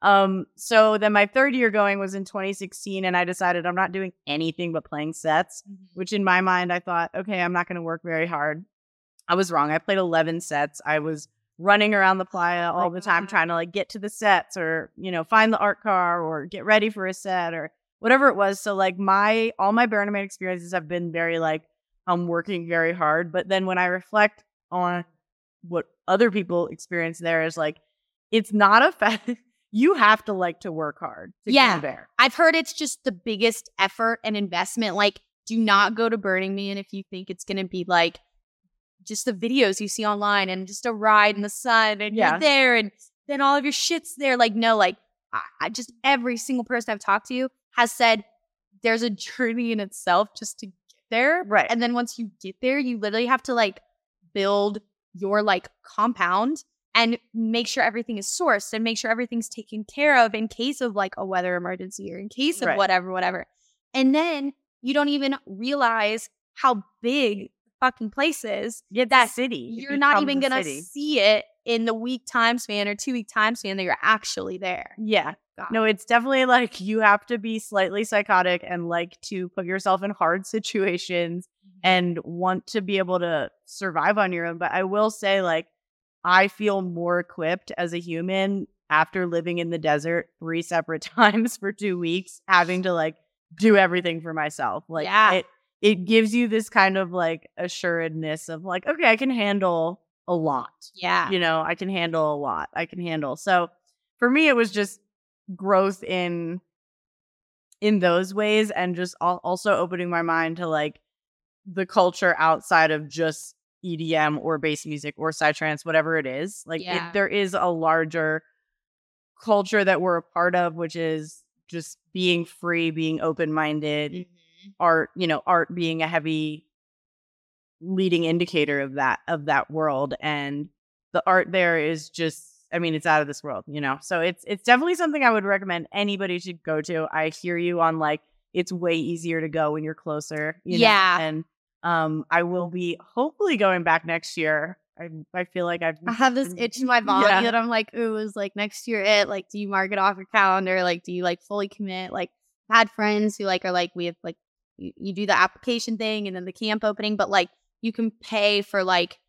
um, so then my third year going was in 2016, and I decided I'm not doing anything but playing sets, which in my mind I thought, okay, I'm not gonna work very hard. I was wrong. I played 11 sets. I was running around the playa all the time trying to like get to the sets or, you know, find the art car or get ready for a set or whatever it was. So like my all my Burning Man experiences have been very like I'm working very hard. But then when I reflect on what other people experience there is like it's not a fact you have to like to work hard to Yeah. there. I've heard it's just the biggest effort and investment. Like, do not go to Burning Man if you think it's going to be like just the videos you see online and just a ride in the sun and Yeah. you're there and then all of your shit's there. Like, no, like, I, I just every single person I've talked to has said there's a journey in itself just to there. Right. And then once you get there, you literally have to like build your like compound and make sure everything is sourced and make sure everything's taken care of in case of like a weather emergency or in case of Right. whatever, whatever. And then you don't even realize how big the fucking place is. Yeah, that city. You're not even gonna city. see it in the week time span or two week time span that you're actually there. Yeah. God. No, it's definitely like you have to be slightly psychotic and like to put yourself in hard situations mm-hmm. and want to be able to survive on your own. But I will say, like, I feel more equipped as a human after living in the desert three separate times for two weeks, having to like do everything for myself. Like, Yeah. it it gives you this kind of like assuredness of like, okay, I can handle a lot Yeah. you know i can handle a lot i can handle so for me it was just growth in in those ways and just al- also opening my mind to like the culture outside of just edm or bass music or psytrance whatever it is like Yeah. it, there is a larger culture that we're a part of which is just being free being open-minded Mhm. art you know art being a heavy leading indicator of that of that world and the art there is just i mean it's out of this world you know so it's it's definitely something i would recommend anybody should go to i hear you on like it's way easier to go when you're closer you know? Yeah. and um i will be hopefully going back next year i i feel like i've I have this itch in my body Yeah. that I'm like, ooh, is like next year it? Like, do you mark it off your calendar? Like, do you like fully commit? Like, had friends who like are like, we have like, you, you do the application thing and then the camp opening, but like you can pay for like,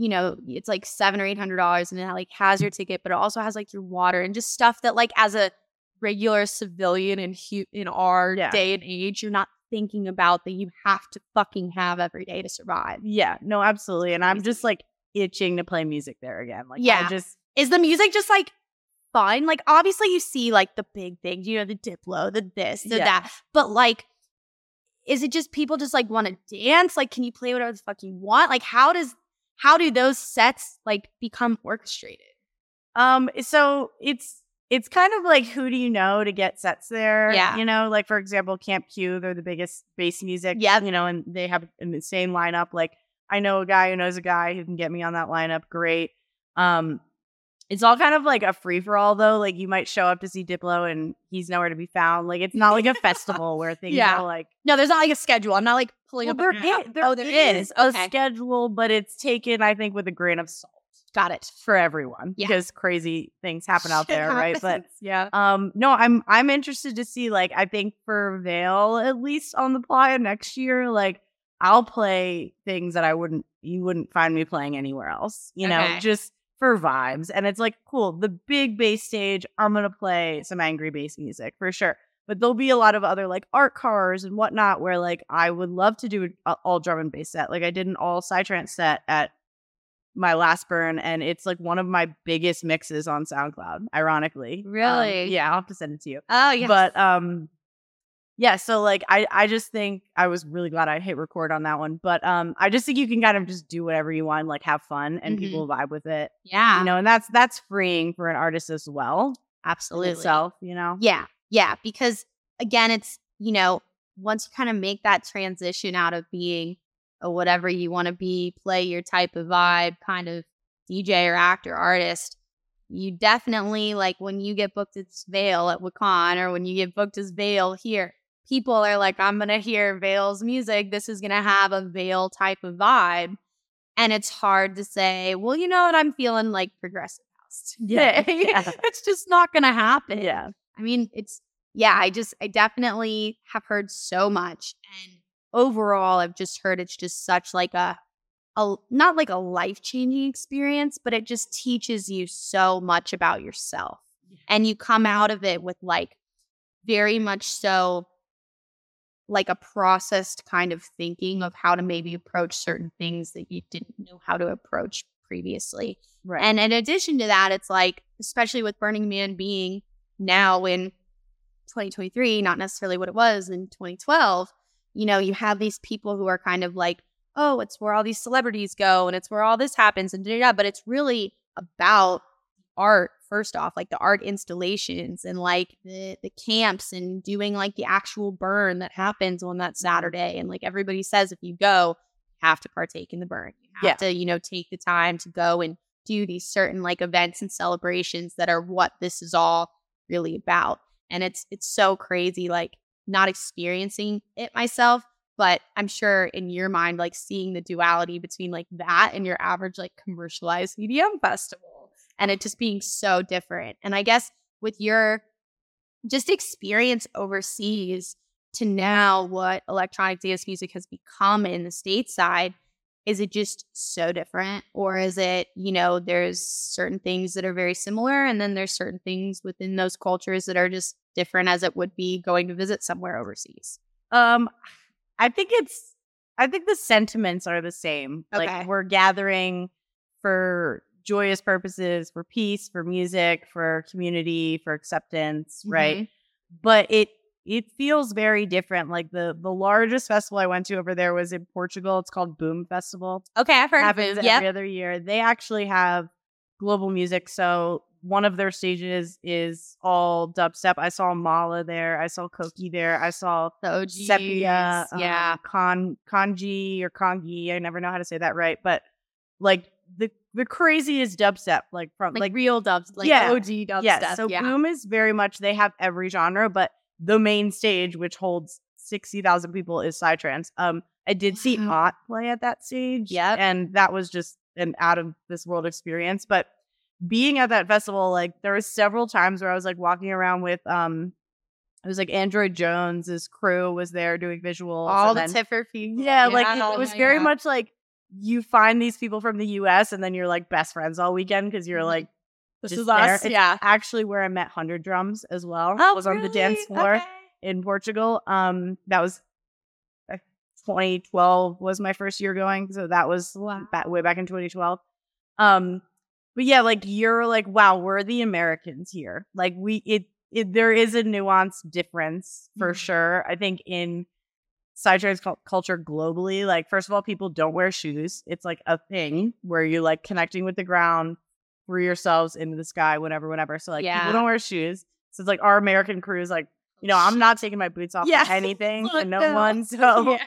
you know, it's like seven or eight hundred dollars, and it like has your ticket, but it also has like your water and just stuff that like as a regular civilian in hu- in our Yeah. day and age, you're not thinking about that you have to fucking have every day to survive. yeah no absolutely and i'm just like itching to play music there again like Yeah. i just is the music just like fun? Like obviously you see like the big things, you know, the Diplo, the this, the Yeah. that. But like is it just people just like want to dance? Like can you play whatever the fuck you want? Like how does how do those sets like become orchestrated? Um, so it's it's kind of like who do you know to get sets there? Yeah. You know, like for example, Camp Q, they're the biggest bass music. Yeah. You know, and they have an insane lineup. Like I know a guy who knows a guy who can get me on that lineup. Great. Um, it's all kind of like a free for all though. Like you might show up to see Diplo and he's nowhere to be found. Like it's not like a festival where things Yeah. are like No, there's not like a schedule. I'm not like pulling well, up there is, there oh, there is is. a Okay. schedule, but it's taken, I think, with a grain of salt Got it. for everyone Yeah. because crazy things happen out Shit there, right? But yeah. um no, I'm I'm interested to see like I think for Veil at least on the playa next year, like I'll play things that I wouldn't you wouldn't find me playing anywhere else, you know, just for vibes. And it's like cool, the big bass stage, I'm gonna play some angry bass music for sure. But there'll be a lot of other like art cars and whatnot where like I would love to do an all drum and bass set. Like I did an all psytrance set at my last burn and it's like one of my biggest mixes on SoundCloud, ironically. Um, Really? yeah, I'll have to send it to you. Oh yeah. But um yeah, so like I I just think I was really glad I hit record on that one. But um I just think you can kind of just do whatever you want, like have fun and Mhm. people vibe with it. yeah. You know, and that's that's freeing for an artist as well. absolutely. Itself, you know? Yeah. Yeah. Because again, it's, you know, once you kind of make that transition out of being a whatever you want to be, play your type of vibe, kind of DJ or actor, artist, you definitely like when you get booked as Veil at Wakaan or when you get booked as Veil here, people are like, I'm going to hear Veil's music. This is going to have a Veil type of vibe. And it's hard to say, well, you know what? I'm feeling like progressive house. Yeah. today." Yeah. it's just not going to happen. Yeah. I mean, it's yeah, I just I definitely have heard so much and overall I've just heard it's just such like a a not like a life-changing experience, but it just teaches you so much about yourself. And you come out of it with like very much so like a processed kind of thinking of how to maybe approach certain things that you didn't know how to approach previously. Right. And in addition to that, it's like, especially with Burning Man being now in 2023, not necessarily what it was in 2012, you know, you have these people who are kind of like, oh, it's where all these celebrities go and it's where all this happens and da, da, da. but it's really about art first off like the art installations and like the the camps and doing like the actual burn that happens on that Saturday and like everybody says if you go you have to partake in the burn you have Yeah. to you know take the time to go and do these certain like events and celebrations that are what this is all really about and it's it's so crazy like not experiencing it myself but i'm sure in your mind like seeing the duality between like that and your average like commercialized EDM festival and it just being so different and i guess with your just experience overseas to now what electronic dance music has become in the stateside is it just so different or is it you know there's certain things that are very similar and then there's certain things within those cultures that are just different as it would be going to visit somewhere overseas Um, I think it's. I think the sentiments are the same. Okay. Like we're gathering for joyous purposes, for peace, for music, for community, for acceptance, right? Mhm. But it it feels very different. Like the the largest festival I went to over there was in Portugal. It's called Boom Festival. okay i've heard of happens it every other year. They actually have global music. So one of their stages is all dubstep. I saw Mala there. I saw Coki there. I saw the OGs, Sepia, um, yeah Kon Kanji or Kongi. I never know how to say that right, but like the the craziest dubstep, like from like, like, real dubs like Yeah. og dubstep yes. So yeah Boom is very much they have every genre, but the main stage, which holds sixty thousand people, is Psytrance. Um, I did see. Ott play at that stage, yeah, and that was just an out of this world experience. But being at that festival, like there was several times where I was like walking around with um, it was like Android Jones's crew was there doing visuals, all the then- Tipper people yeah, like it, it was yeah, very yeah. much like you find these people from the U.S. and then you're like best friends all weekend because you're Mhm. like this is there. us It's yeah actually where I met Hundred Drums as well. oh was on the dance floor Okay. in Portugal. Um, that was uh, 2012 was my first year going, so that was Wow. back, way back in 2012. Um, but yeah, like you're like, wow, we're the Americans here. Like we, it, it there is a nuance difference for Mhm. sure. I think in psytrance cul- culture globally, like first of all, people don't wear shoes. It's like a thing where you're like connecting with the ground through yourselves into the sky, whatever, whatever. So like Yeah. people don't wear shoes. So it's like our American crew is like, you know, I'm not taking my boots off Yeah. for anything and no one. So Yeah.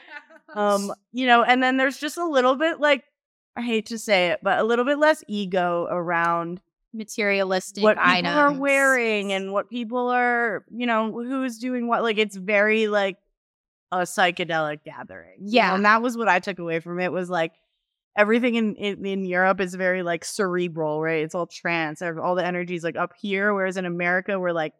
um, you know, and then there's just a little bit like I hate to say it, but a little bit less ego around materialistic what people items are wearing and what people are, you know, who's doing what. Like it's very like a psychedelic gathering. you know, Yeah. and that was what I took away from it. Was like everything in in, in Europe is very like cerebral, right? It's all trance. All the energy is like up here, whereas in America we're like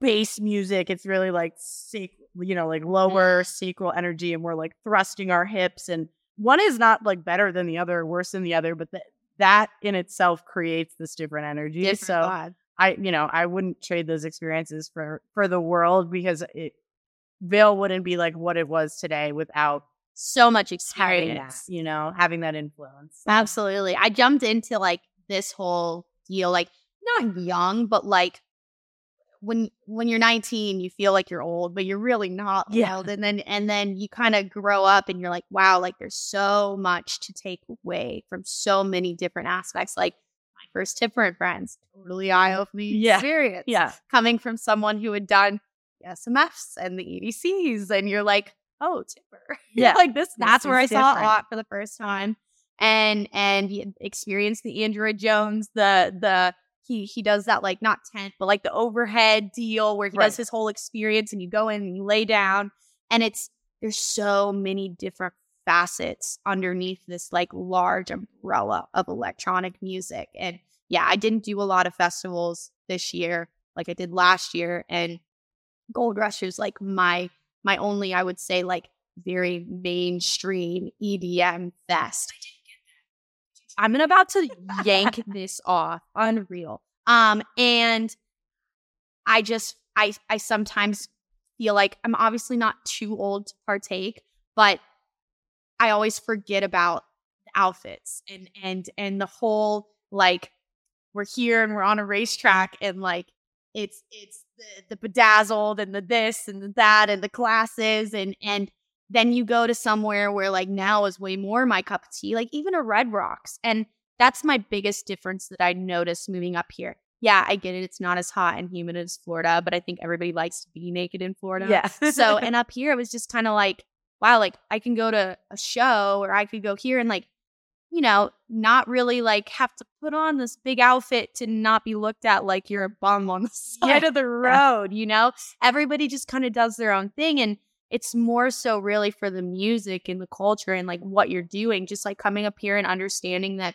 bass music. It's really like you know, like lower mm. sacral energy, and we're like thrusting our hips. And one is not like better than the other, worse than the other, but that that in itself creates this different energy. Different so vibe. I, you know, I wouldn't trade those experiences for for the world because it Veil wouldn't be like what it was today without so much experience that, you know, having that influence. Absolutely. I jumped into like this whole deal, like not young, but like when when you're 19, you feel like you're old, but you're really not Yeah. old. And then and then you kind of grow up and you're like, wow, like there's so much to take away from so many different aspects. Like my first and Friends, totally mm, eye-opening Yeah. experience. Yeah. Coming from someone who had done SMFs and the EDCs, and you're like, oh, Tipper. Yeah. like this, that's This where I is saw different. Ott for the first time and and he experienced the Android Jones, the the he he does that like not tent, but like the overhead deal where he Right. does his whole experience and you go in and you lay down and it's there's so many different facets underneath this like large umbrella of electronic music. And yeah, I didn't do a lot of festivals this year like I did last year and Gold Rush is like my my only I would say like very mainstream EDM fest. I'm about to yank this off. Unreal. Um, and I just I I sometimes feel like I'm obviously not too old to partake, but I always forget about the outfits and and and the whole like we're here and we're on a racetrack and like it's it's the, the bedazzled and the this and the that and the classes and and then you go to somewhere where like now is way more my cup of tea, like even a Red Rocks. And that's my biggest difference that I noticed moving up here. Yeah, I get it. It's not as hot and humid as Florida, but I think everybody likes to be naked in Florida. Yeah. so, and up here, it was just kind of like, wow, like I can go to a show or I could go here and like, you know, not really like have to put on this big outfit to not be looked at like you're a bum on the side Yeah. of the road, you know? Everybody just kind of does their own thing. And it's more so really for the music and the culture and like what you're doing, just like coming up here and understanding that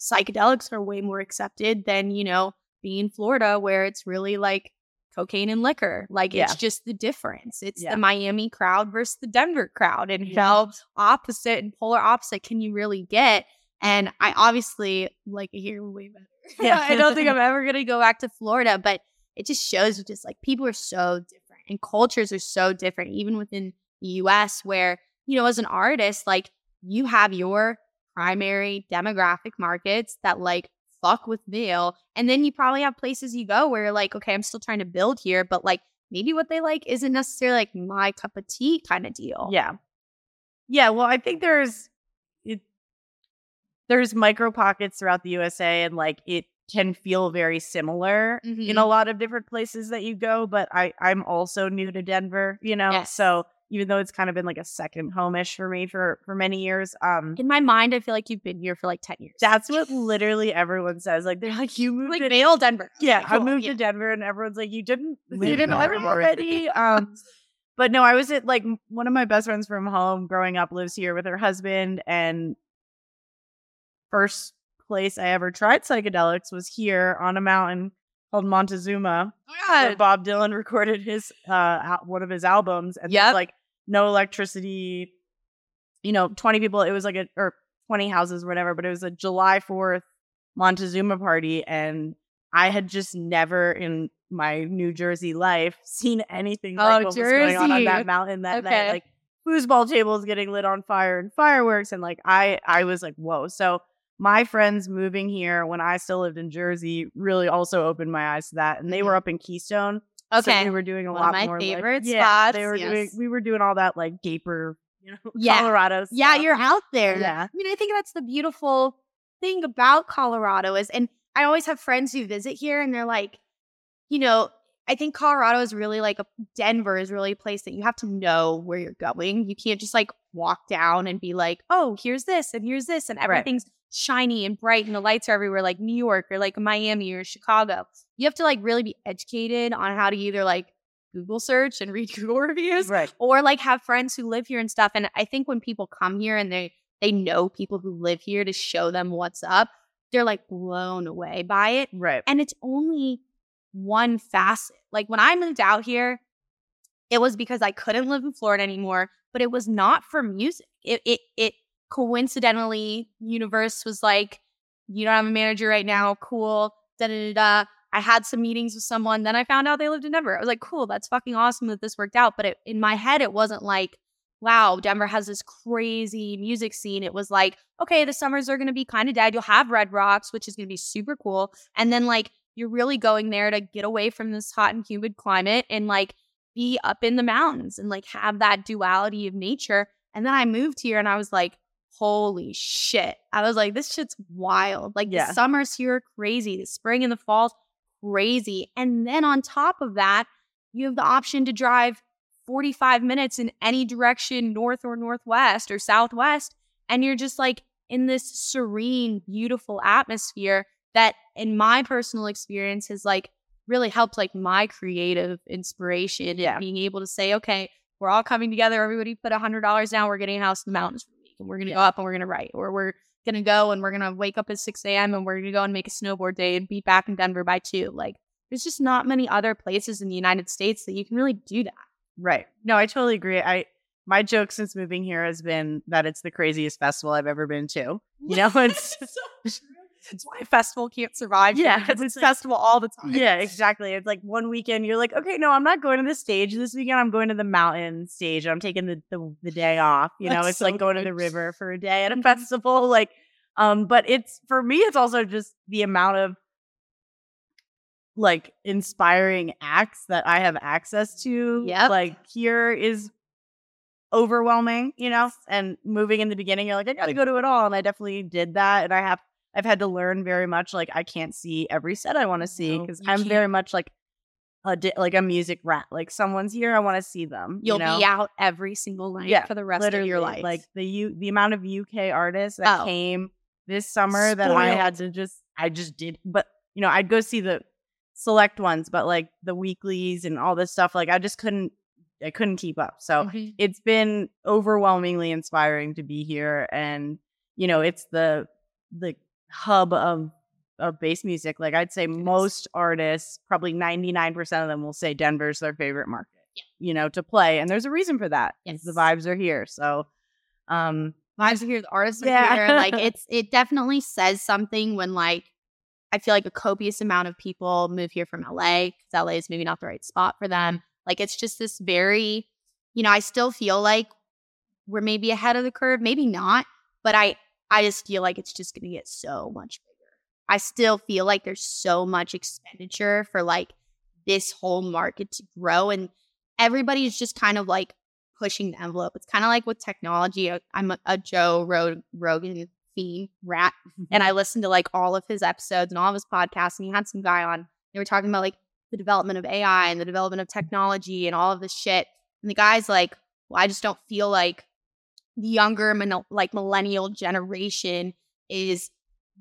psychedelics are way more accepted than, you know, being in Florida where it's really like cocaine and liquor. Like Yeah. it's just the difference. It's Yeah. the Miami crowd versus the Denver crowd. And Yeah. how opposite and polar opposite can you really get? And I obviously like it here way better. Yeah. I don't think I'm ever gonna go back to Florida, but it just shows just like people are so different and cultures are so different, even within the US, where, you know, as an artist, like you have your primary demographic markets that like fuck with Veil. And then you probably have places you go where you're like, okay, I'm still trying to build here, but like maybe what they like isn't necessarily like my cup of tea kind of deal. Yeah. Yeah. Well, I think there's it, there's micro pockets throughout the USA, and like it can feel very similar in Mhm. a lot of different places that you go. But I I'm also new to Denver, you know, Yes. so even though it's kind of been like a second homeish for me for for many years, um, In my mind, I feel like you've been here for like 10 years. that's what literally everyone says. Like they're like, you moved like to Vail, Denver. Yeah, Okay, I moved Yeah. to Denver, and everyone's like, "You didn't, you Live didn't live already." already." Um, but no, I was at like one of my best friends from home growing up lives here with her husband, and first place I ever tried psychedelics was here on a mountain called Montezuma, Oh where Bob Dylan recorded his uh one of his albums, and Yep. like no electricity. You know, twenty people. It was like a or twenty houses, or whatever. But it was a July Fourth Montezuma party, and I had just never in my New Jersey life seen anything like Oh, what was going on on that mountain that Okay. night. Like foosball tables getting lit on fire and fireworks, and like I, I was like, whoa. So my friends moving here when I still lived in Jersey really also opened my eyes to that, and they mm-hmm. were up in Keystone. So Okay. we were doing a One of lot my more. like- favorite yeah, spots, They were doing. We were doing all that like gaper, you know, Yeah. Colorado. Yeah, you're out there. Yeah. I mean, I think that's the beautiful thing about Colorado is, and I always have friends who visit here and they're like, you know, I think Colorado is really like a Denver is really a place that you have to know where you're going. You can't just like walk down and be like, oh, here's this and here's this and Right. Shiny and bright and the lights are everywhere, like New York or like Miami or Chicago. You have to like really be educated on how to either like Google search and read Google reviews right. or like have friends who live here and stuff. And I think when people come here and they they know people who live here to show them what's up, they're like blown away by it. Right. And it's only one facet. Like when I moved out here, it was because I couldn't live in Florida anymore, but it was not for music. It it it coincidentally, universe was like, you don't have a manager right now, cool. Da da da. I had some meetings with someone. Then I found out they lived in Denver. I was like, cool, that's fucking awesome that this worked out. But it, in my head, it wasn't like, wow, Denver has this crazy music scene. It was like, okay, the summers are going to be kind of dead. You'll have Red Rocks, which is going to be super cool. And then, like, you're really going there to get away from this hot and humid climate and, like, be up in the mountains and, like, have that duality of nature. And then I moved here and I was like, holy shit. I was like, this shit's wild. Like, Yeah. the summers here are crazy. The spring and the fall's crazy. And then on top of that, you have the option to drive 45 minutes in any direction, north or northwest or southwest. And you're just like in this serene, beautiful atmosphere that, in my personal experience, has like really helped like my creative inspiration. Yeah. And being able to say, okay, we're all coming together. Everybody put a $100 down. We're getting a house in the mountains for a week. And we're going to go up and we're going to write. Or we're going to go and we're going to wake up at 6 a.m. and we're going to go and make a snowboard day and be back in Denver by 2. Like, there's just not many other places in the United States that you can really do that. Right. No, I totally agree. I my joke since moving here has been that it's the craziest festival I've ever been to. You know, it's That's why a festival can't survive. Yeah, because it's it's like- festival all the time. Yeah, exactly. It's like one weekend you're like, okay, no, I'm not going to the stage this weekend. I'm going to the mountain stage. I'm taking the the, the day off. You know, That's it's so like going to the river for a day at a festival. Like, um, but it's for me, it's also just the amount of like inspiring acts that I have access to. Yeah, Like here is overwhelming, you know, and moving in the beginning, you're like, I gotta go to it all. And I definitely did that. And I have I've had to learn very much like I can't see every set I want to see because you I'm can't. very much like a di- like a music rat. Like someone's here, I want to see them. You'll you know? be out every single night Yeah, for the rest of your life. Like the U the amount of UK artists that Oh. came this summer that I had to just I just did but you know, I'd go see the select ones, but like the weeklies and all this stuff, like I just couldn't I couldn't keep up. So Mhm. it's been overwhelmingly inspiring to be here and you know, it's the the hub of of bass music. Like I'd say most artists, probably 99% of them will say Denver's their favorite market. Yeah. You know, to play. And there's a reason for that. 'cause The vibes are here. So um vibes are here, the artists are here. Like it's it definitely says something when like I feel like a copious amount of people move here from LA because LA is maybe not the right spot for them. Like it's just this very, you know, I still feel like we're maybe ahead of the curve, maybe not, but I I just feel like it's just gonna get so much bigger. I still feel like there's so much expenditure for like this whole market to grow and everybody's just kind of like pushing the envelope. It's kind of like with technology. I- I'm a, a Joe Rog- Rogan fiend rat, mm-hmm. and I listened to like all of his episodes and all of his podcasts. And he had some guy on. They were talking about like the development of AI and the development of technology and all of this shit. And the guy's like, "Well, I just don't feel like the younger, like millennial generation is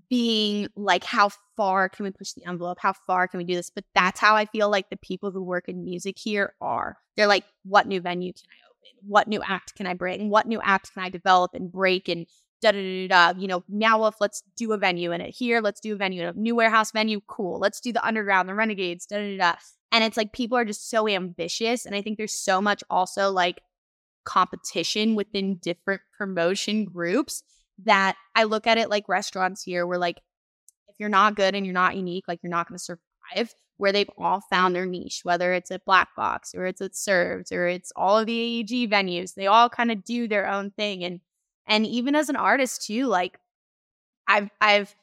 being like, how far can we push the envelope? How far can we do this? But that's how I feel like the people who work in music here are. They're like, what new venue can I open? What new act can I bring? What new act can I develop and break and da da da da? You know, now if let's do a venue in it here, let's do a venue, a new warehouse venue, cool. Let's do the underground, the renegades, da da. da. And it's like people are just so ambitious. And I think there's so much also like competition within different promotion groups that I look at it like restaurants here where like if you're not good and you're not unique, like you're not going to survive. Where they've all found their niche, whether it's at Black Box or it's at Served or it's all of the AEG venues, they all kind of do their own thing. And and even as an artist too, like I've I've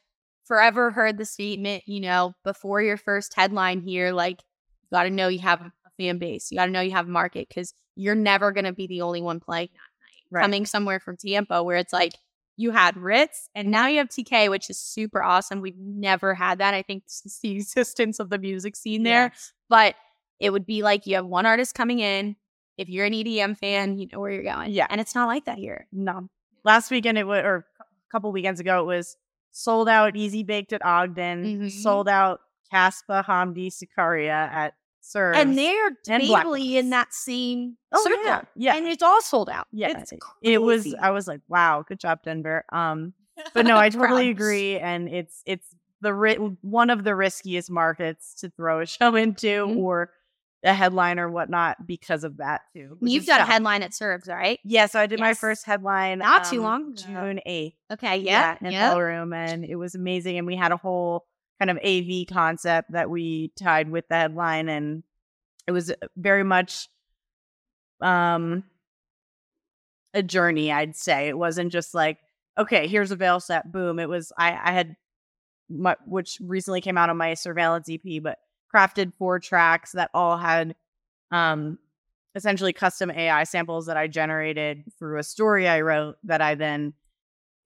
forever heard the statement, you know, before your first headline here, like you got to know you have a fan base, you got to know you have a market because you're never going to be the only one playing that night. Right. Coming somewhere from Tampa where it's like you had Ritz and now you have TK, which is super awesome. We've never had that. I think since the existence of the music scene there, but it would be like you have one artist coming in. If you're an EDM fan, you know where you're going. Yeah. And it's not like that here. no. Last weekend it was or a couple weekends ago it was sold out Eazybaked at Ogden, Mhm. sold out Caspa Hamdi Sicaria at Serve. And they're And in that same Oh, circle. yeah. Yeah. And it's all sold out. Yeah. It was. I was like, wow, good job, Denver. Um but no, I totally agree. And it's it's the ri- one of the riskiest markets to throw a show into Mhm. or a headline or whatnot because of that too. You've done a headline at Serves, right? Yeah, so I did my first headline Not too um, long ago. June eighth. Okay, yeah. in Yeah. Ballroom, and it was amazing. And we had a whole kind of AV concept that we tied with the headline, and it was very much um a journey. I'd say it wasn't just like okay, here's a Veil set, boom. It was I I had my, which recently came out on my surveillance EP, but crafted four tracks that all had um essentially custom AI samples that I generated through a story I wrote that I then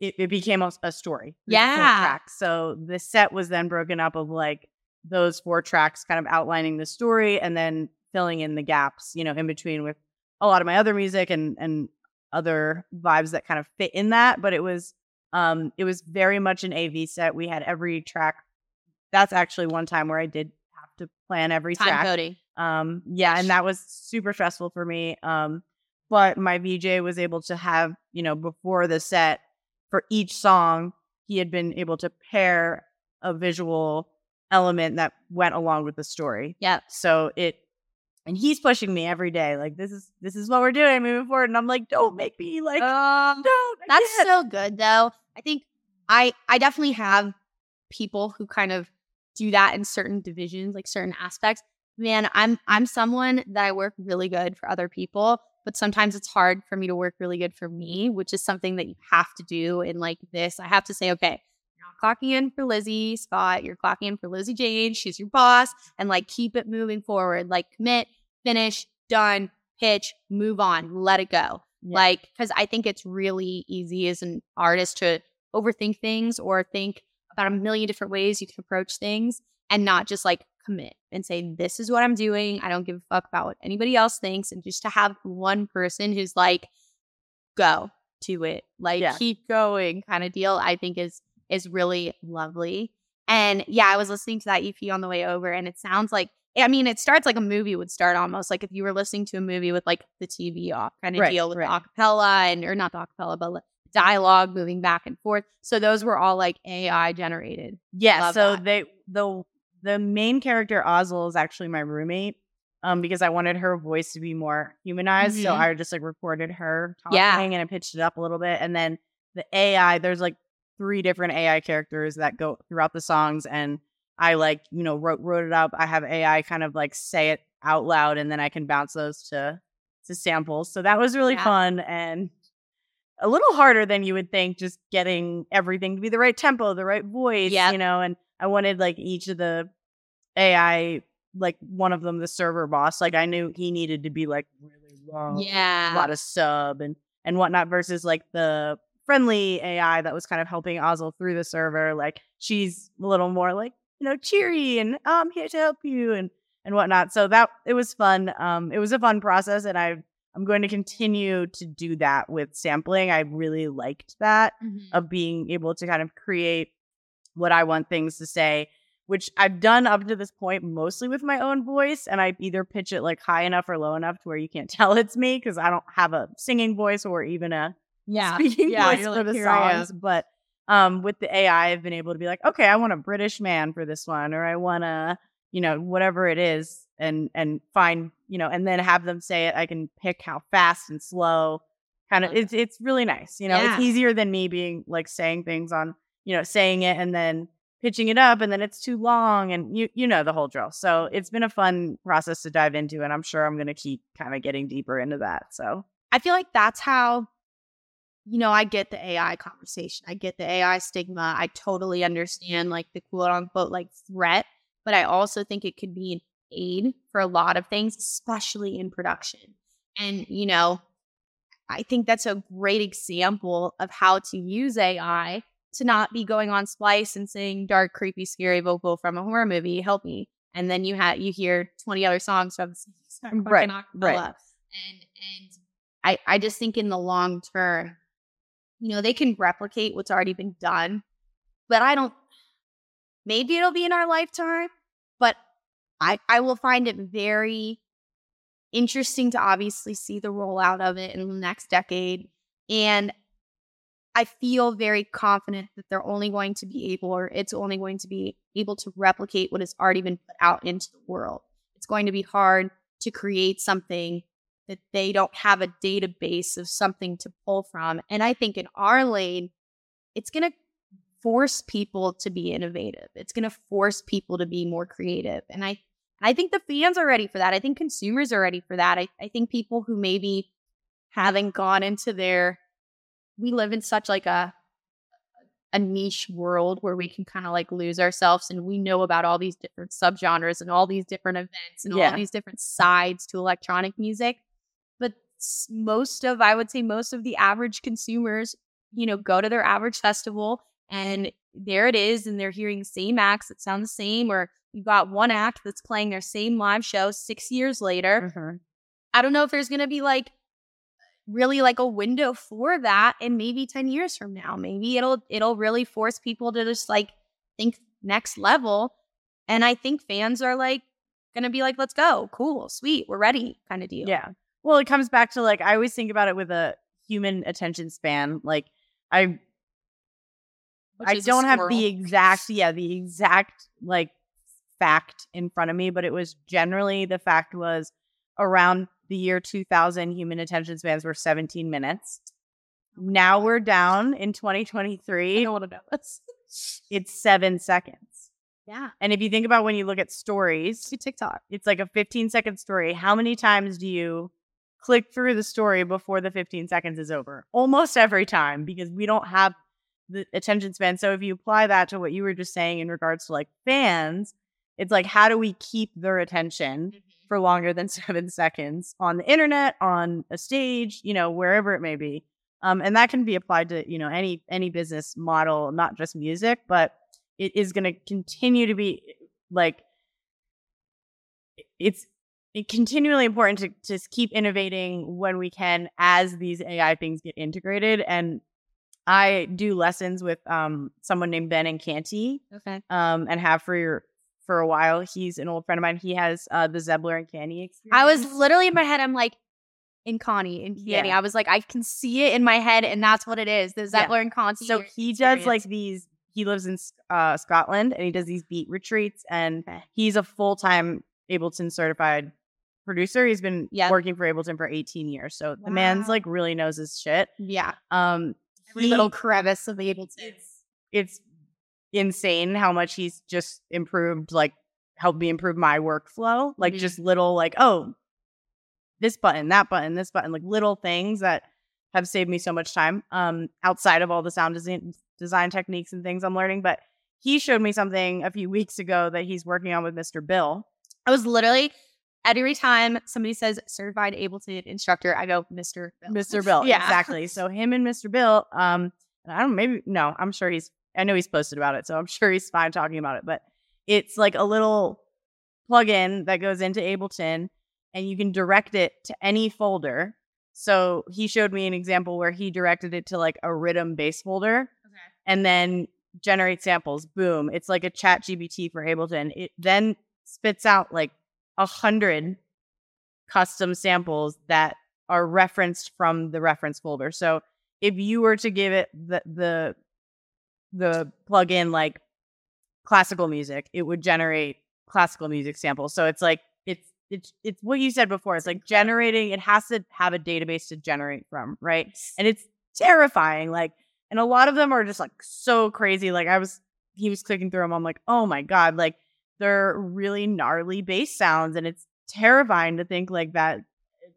it, it became a, a story. through the four Yeah. So the set was then broken up of like those four tracks kind of outlining the story and then filling in the gaps, you know, in between with a lot of my other music and and other vibes that kind of fit in that. But it was um it was very much an AV set. We had every track. That's actually one time where I did have to plan every Time track. coding. Um, yeah, and that was super stressful for me. Um, but my VJ was able to have, you know, before the set for each song, he had been able to pair a visual element that went along with the story. Yeah. So it and he's pushing me every day, like this is this is what we're doing moving forward. And I'm like, don't make me like Um, don't. I That's can't." so good though. I think I I definitely have people who kind of do that in certain divisions, like certain aspects. Man, I'm I'm someone that I work really good for other people, but sometimes it's hard for me to work really good for me, which is something that you have to do in like this. I have to say, okay, you're not clocking in for Lizzie Scott, you're clocking in for Lizzy Jane, she's your boss, and like keep it moving forward. Like commit, finish, done, pitch, move on, let it go. Yeah. Like, because I think it's really easy as an artist to overthink things or think about a million different ways you can approach things and not just like commit and say, this is what I'm doing. I don't give a fuck about what anybody else thinks. And just to have one person who's like, go to it, like yeah. keep going kind of deal, I think is is really lovely. And yeah, I was listening to that EP on the way over, and it sounds like I mean, it starts like a movie would start almost like if you were listening to a movie with like the TV off kind of right, deal with right. acapella and or not the acapella, but like dialogue moving back and forth. So those were all like AI generated. Yeah. Love so that. they the the main character Ozzel is actually my roommate. Um, because I wanted her voice to be more humanized. Mm-hmm. So I just like recorded her talking yeah. and I pitched it up a little bit. And then the AI, there's like three different AI characters that go throughout the songs and I like, you know, wrote wrote it up. I have AI kind of like say it out loud and then I can bounce those to to samples. So that was really yeah. fun and a little harder than you would think just getting everything to be the right tempo, the right voice, yeah. you know, and I wanted like each of the AI like one of them the server boss, like I knew he needed to be like really long, yeah, a lot of sub and and whatnot versus like the friendly AI that was kind of helping Ozzel through the server. Like she's a little more like you know, cheery and oh, I'm here to help you and and whatnot. So that it was fun. Um, it was a fun process, and I I'm going to continue to do that with sampling. I really liked that mm-hmm. of being able to kind of create what I want things to say, which I've done up to this point mostly with my own voice, and I either pitch it like high enough or low enough to where you can't tell it's me because I don't have a singing voice or even a yeah speaking yeah, voice for like, the songs, but um, with the AI, I've been able to be like, okay, I want a British man for this one, or I want a, you know, whatever it is, and and find, you know, and then have them say it. I can pick how fast and slow. Kind of, it's it's really nice. You know, yeah. it's easier than me being like saying things on, you know, saying it and then pitching it up, and then it's too long, and you you know the whole drill. So it's been a fun process to dive into, and I'm sure I'm going to keep kind of getting deeper into that. So I feel like that's how you know, I get the AI conversation. I get the AI stigma. I totally understand like the quote unquote like threat, but I also think it could be an aid for a lot of things, especially in production. And, you know, I think that's a great example of how to use AI to not be going on Splice and saying dark, creepy, scary vocal from a horror movie, help me. And then you have you hear 20 other songs from the same right, right. And and I, I just think in the long term, you know, they can replicate what's already been done. But I don't, maybe it'll be in our lifetime, but I, I will find it very interesting to obviously see the rollout of it in the next decade. And I feel very confident that they're only going to be able, or it's only going to be able to replicate what has already been put out into the world. It's going to be hard to create something that they don't have a database of something to pull from. And I think in our lane, it's going to force people to be innovative. It's going to force people to be more creative. And I I think the fans are ready for that. I think consumers are ready for that. I, I think people who maybe haven't gone into their we live in such like a a niche world where we can kind of like lose ourselves and we know about all these different subgenres and all these different events and yeah. all these different sides to electronic music But most of, I would say, most of the average consumers, you know, go to their average festival and there it is, and they're hearing same acts that sound the same, or you got one act that's playing their same live show six years later. Mm-hmm. I don't know if there's going to be like really like a window for that and maybe 10 years from now maybe it'll it'll really force people to just like think next level and i think fans are like gonna be like let's go cool sweet we're ready kind of deal yeah well, it comes back to like I always think about it with a human attention span. Like I Which I don't have the exact yeah, the exact like fact in front of me, but it was generally the fact was around the year 2000 human attention spans were 17 minutes. Oh now we're down in 2023. I don't want to know this. it's seven seconds. Yeah. And if you think about when you look at stories, To TikTok. it's like a 15 second story. How many times do you click through the story before the 15 seconds is over? Almost every time because we don't have the attention span. So if you apply that to what you were just saying in regards to like fans, it's like how do we keep their attention mm-hmm. For longer than seven seconds on the internet, on a stage, you know, wherever it may be. Um, and that can be applied to you know any any business model, not just music, but it is going to continue to be like it's it continually important to to keep innovating when we can as these AI things get integrated. And I do lessons with um someone named Ben Encanti, Okay. um, and have for your for a while. He's an old friend of mine. He has uh the Zebbler Encanti experience. I was literally in my head, I'm like, in Connie, in Canny. Yeah. I was like, I can see it in my head, and that's what it is. The Zebbler Encanti. so he does like these he lives in uh, scotland and he does these beat retreats and Okay. he's a full-time ableton certified producer he's been Yep. working for ableton for 18 years so the man's like really knows his shit Yeah. um Every he- little crevice of Ableton. it's it's insane how much he's just improved like helped me improve my workflow like Mhm. just little like oh this button that button this button like little things that have saved me so much time um outside of all the sound design design techniques and things i'm learning but he showed me something a few weeks ago that he's working on with mr bill I was literally every time somebody says certified Ableton instructor, I go, Mr. Bill. mr bill Yeah. exactly so him and mr bill um i don't maybe no i'm sure he's i know he's posted about it so i'm sure he's fine talking about it but it's like a little plugin that goes into ableton and you can direct it to any folder so he showed me an example where he directed it to like a rhythm bass folder Okay. and then generate samples boom it's like a chat GPT for ableton it then spits out like a hundred custom samples that are referenced from the reference folder. So if you were to give it the the the plug in like classical music, it would generate classical music samples. So it's like it's it's it's what you said before. It's like generating. It has to have a database to generate from, right? And it's terrifying. Like, and a lot of them are just like so crazy. Like I was, he was clicking through them. I'm like, oh my god, like they're really gnarly bass sounds, and it's terrifying to think like that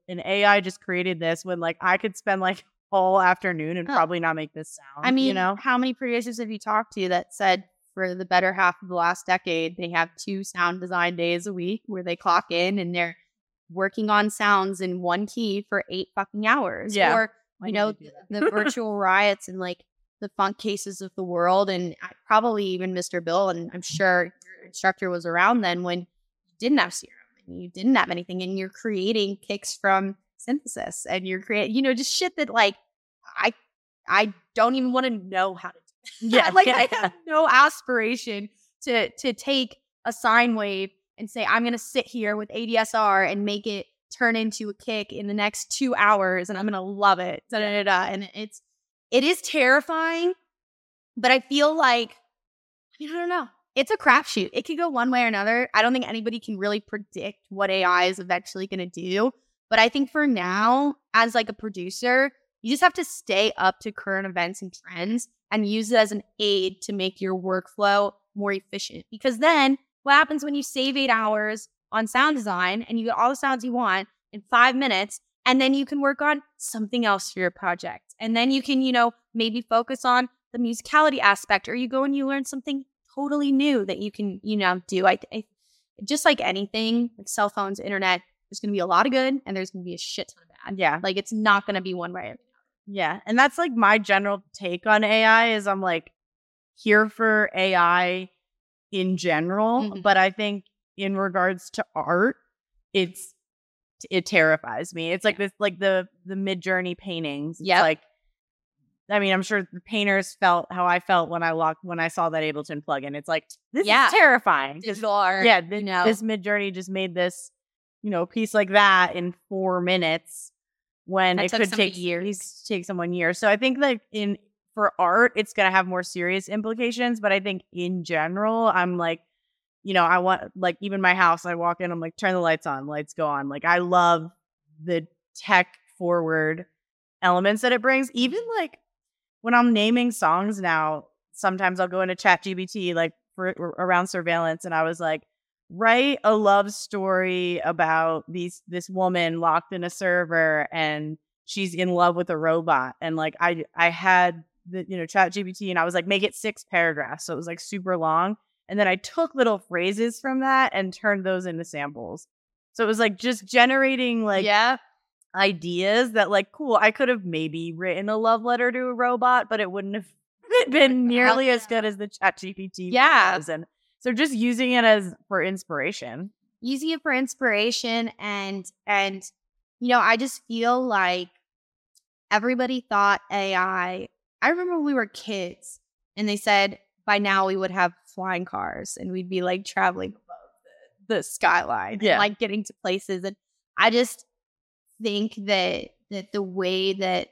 an AI just created this when like I could spend like all afternoon and Huh. probably not make this sound. I mean, you know, how many producers have you talked to that said for the better half of the last decade, they have two sound design days a week where they clock in and they're working on sounds in one key for eight fucking hours? Yeah. Or, I you know, the, the virtual riots and like the funk cases of the world. And I- probably even Mr. Bill, and I'm sure your instructor was around then when you didn't have serum and you didn't have anything and you're creating kicks from synthesis and you're creating, you know, just shit that like I I don't even want to know how to do. Yeah, like yeah, I have no aspiration to to take a sine wave and say I'm gonna sit here with ADSR and make it turn into a kick in the next two hours and I'm gonna love it. Da, da, da, da. And it's it is terrifying, but I feel like I mean, I don't know. It's a crapshoot. It could go one way or another. I don't think anybody can really predict what AI is eventually going to do. But I think for now, as like a producer, you just have to stay up to current events and trends and use it as an aid to make your workflow more efficient. Because then what happens when you save eight hours on sound design and you get all the sounds you want in five minutes, and then you can work on something else for your project. And then you can, you know, maybe focus on the musicality aspect, or you go and you learn something totally new that you can, you know, do. I, I just like anything, like cell phones, internet, there's going to be a lot of good and there's going to be a shit ton of bad. yeah, Like it's not going to be one way. Yeah. And that's like my general take on AI is I'm like here for AI in general, Mhm. but I think in regards to art, it's it terrifies me. It's like this like the the Midjourney paintings. It's Yep. like I mean, I'm sure the painters felt how I felt when I locked when I saw that Ableton plugin. It's like this Yeah. is terrifying. Digital art. yeah, you know. this Midjourney just made this, you know, piece like that in four minutes when That it could take years. Take someone years. So I think that in for art, it's gonna have more serious implications. But I think in general, I'm like, you know, I want like even my house. I walk in, I'm like, turn the lights on, lights go on. Like I love the tech forward elements that it brings. Even like when I'm naming songs now, sometimes I'll go into Chat GPT like for around surveillance, and I was like, write a love story about these this woman locked in a server and she's in love with a robot and like i i had the you know chat gpt and i was like make it six paragraphs so it was like super long and then i took little phrases from that and turned those into samples so it was like just generating like yeah. ideas that like cool i could have maybe written a love letter to a robot but it wouldn't have been nearly as good as the chat gpt Yeah. was. and so just using it as for inspiration using it for inspiration and and you know i just feel like everybody thought ai i remember when we were kids and they said by now we would have flying cars and we'd be like traveling above the, the skyline and, Yeah. like getting to places and i just think that that the way that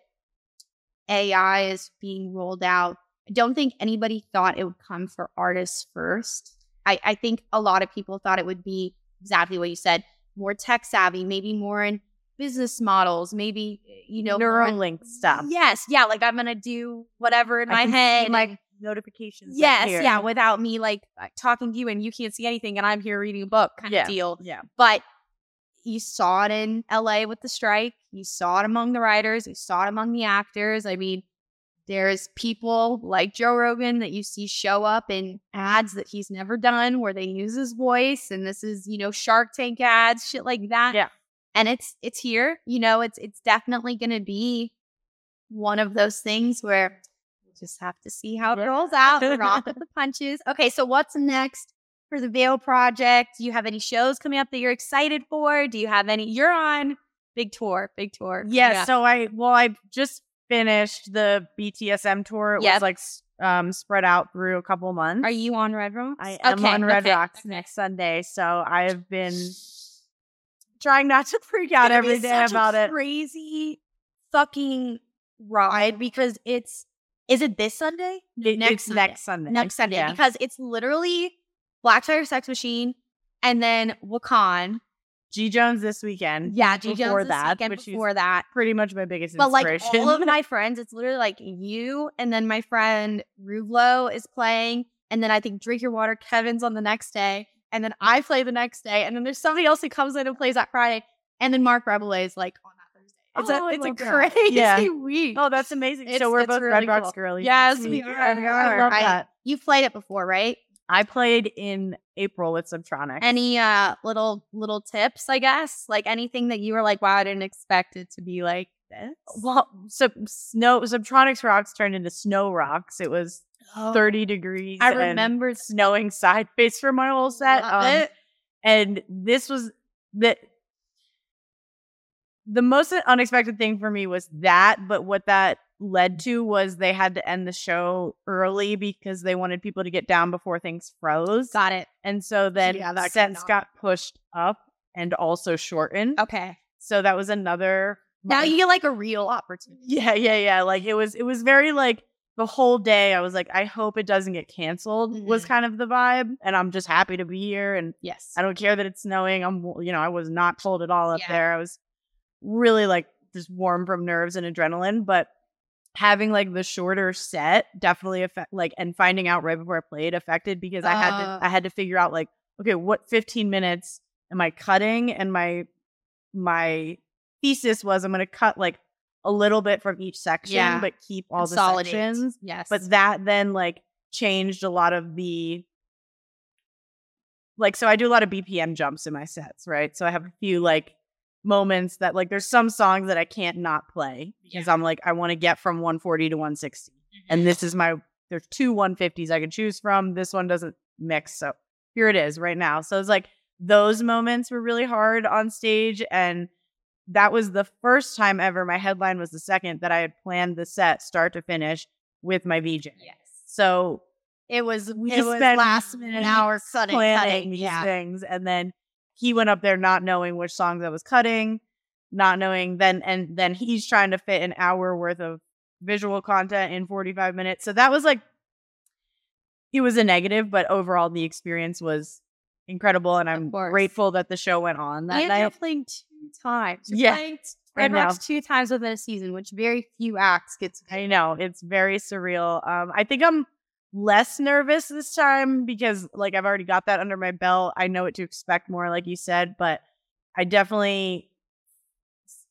ai is being rolled out i don't think anybody thought it would come for artists first I, I think a lot of people thought it would be exactly what you said more tech savvy maybe more in business models maybe eh, you know more in- stuff. yes yeah like i'm gonna do whatever in I my head and- notifications. yes yeah without me like talking to you and you can't see anything and i'm here reading a book kind Yeah. of deal Yeah. but you saw it in LA with the strike. You saw it among the writers. You saw it among the actors. I mean, there's people like Joe Rogan that you see show up in ads that he's never done where they use his voice. And this is, you know, Shark Tank ads, shit like that. Yeah. And it's it's here. You know, it's it's definitely gonna be one of those things where we just have to see how it rolls out, roll with the punches. Okay, so what's next for the Veil Project? Do you have any shows coming up that you're excited for? Do you have any? You're on big tour, big tour. Yeah, So I well, I just finished the BTSM tour. It Yep. was like um spread out through a couple months. Are you on Red Rocks? I am Okay, on Red okay, Rocks okay. next Sunday, so I have been trying not to freak out every day such a about it. Crazy fucking ride because it's. Is it this Sunday? It- next Sunday. next Sunday. Next Sunday Yeah. because it's literally Black Tiger Sex Machine and then Wakaan. G Jones this weekend. Yeah, G Jones this that, weekend before that. pretty much my biggest But like all of my friends, it's literally like you and then my friend Ruvlo is playing, and then I think Drink Your Water Kevin's on the next day, and then I play the next day, and then there's somebody else who comes in and plays that Friday, and then Mark Rebillet is like on that Thursday. It's Oh, a it's a crazy Yeah. week. oh, that's amazing. It's- so we're both really Red Rocks cool. girlies. Yes, we are. Yeah, We I are. love I- that. You've played it before, right? I played in April with Subtronic. Any uh little little tips, I guess? Like anything that you were like, wow, I didn't expect it to be like this. well, so snow Subtronics rocks turned into snow rocks. It was Oh, 30 degrees. I remember snowing sideways for my whole set. Um, it. and this was the the most unexpected thing for me was that, but what that led to was they had to end the show early because they wanted people to get down before things froze. Got it. And so then Yeah, that sets cannot- got pushed up and also shortened. Okay. So that was another Now you get like a real opportunity. yeah, yeah, yeah. Like it was it was very like the whole day I was like, I hope it doesn't get canceled was Mhm. kind of the vibe. And I'm just happy to be here and Yes. I don't care that it's snowing. I'm you know, I was not cold at all up Yeah. there. I was really like just warm from nerves and adrenaline. But having like the shorter set definitely affect like and finding out right before I played affected because I had Uh. to I had to figure out like, okay, what 15 minutes am I cutting? And my my thesis was I'm gonna cut like a little bit from each section, Yeah. but keep all the sections. Yes. But that then like changed a lot of the like so I do a lot of BPM jumps in my sets, right? So I have a few like moments that like there's some songs that I can't not play because I'm like I want to get from 140 to 160. And mm-hmm. this is my there's two 150s I can choose from. This one doesn't mix. So here it is right now. So it's like those moments were really hard on stage and that was the first time ever my headline was the second that I had planned the set start to finish with my VJ. yes. So It was we it just was spent last minute hour cutting, planning cutting. these Yeah. things and then he went up there not knowing which songs I was cutting, not knowing then and then he's trying to fit an hour worth of visual content in 45 minutes. So that was like it was a negative, but overall the experience was incredible and I'm grateful that the show went on that and night. you're playing two times. You're Yeah. playing I Red. Rocks two times within a season, which very few acts get to do. I know it's very surreal. Um, I think I'm less nervous this time because like I've already got that under my belt. I know what to expect more, like you said, but I definitely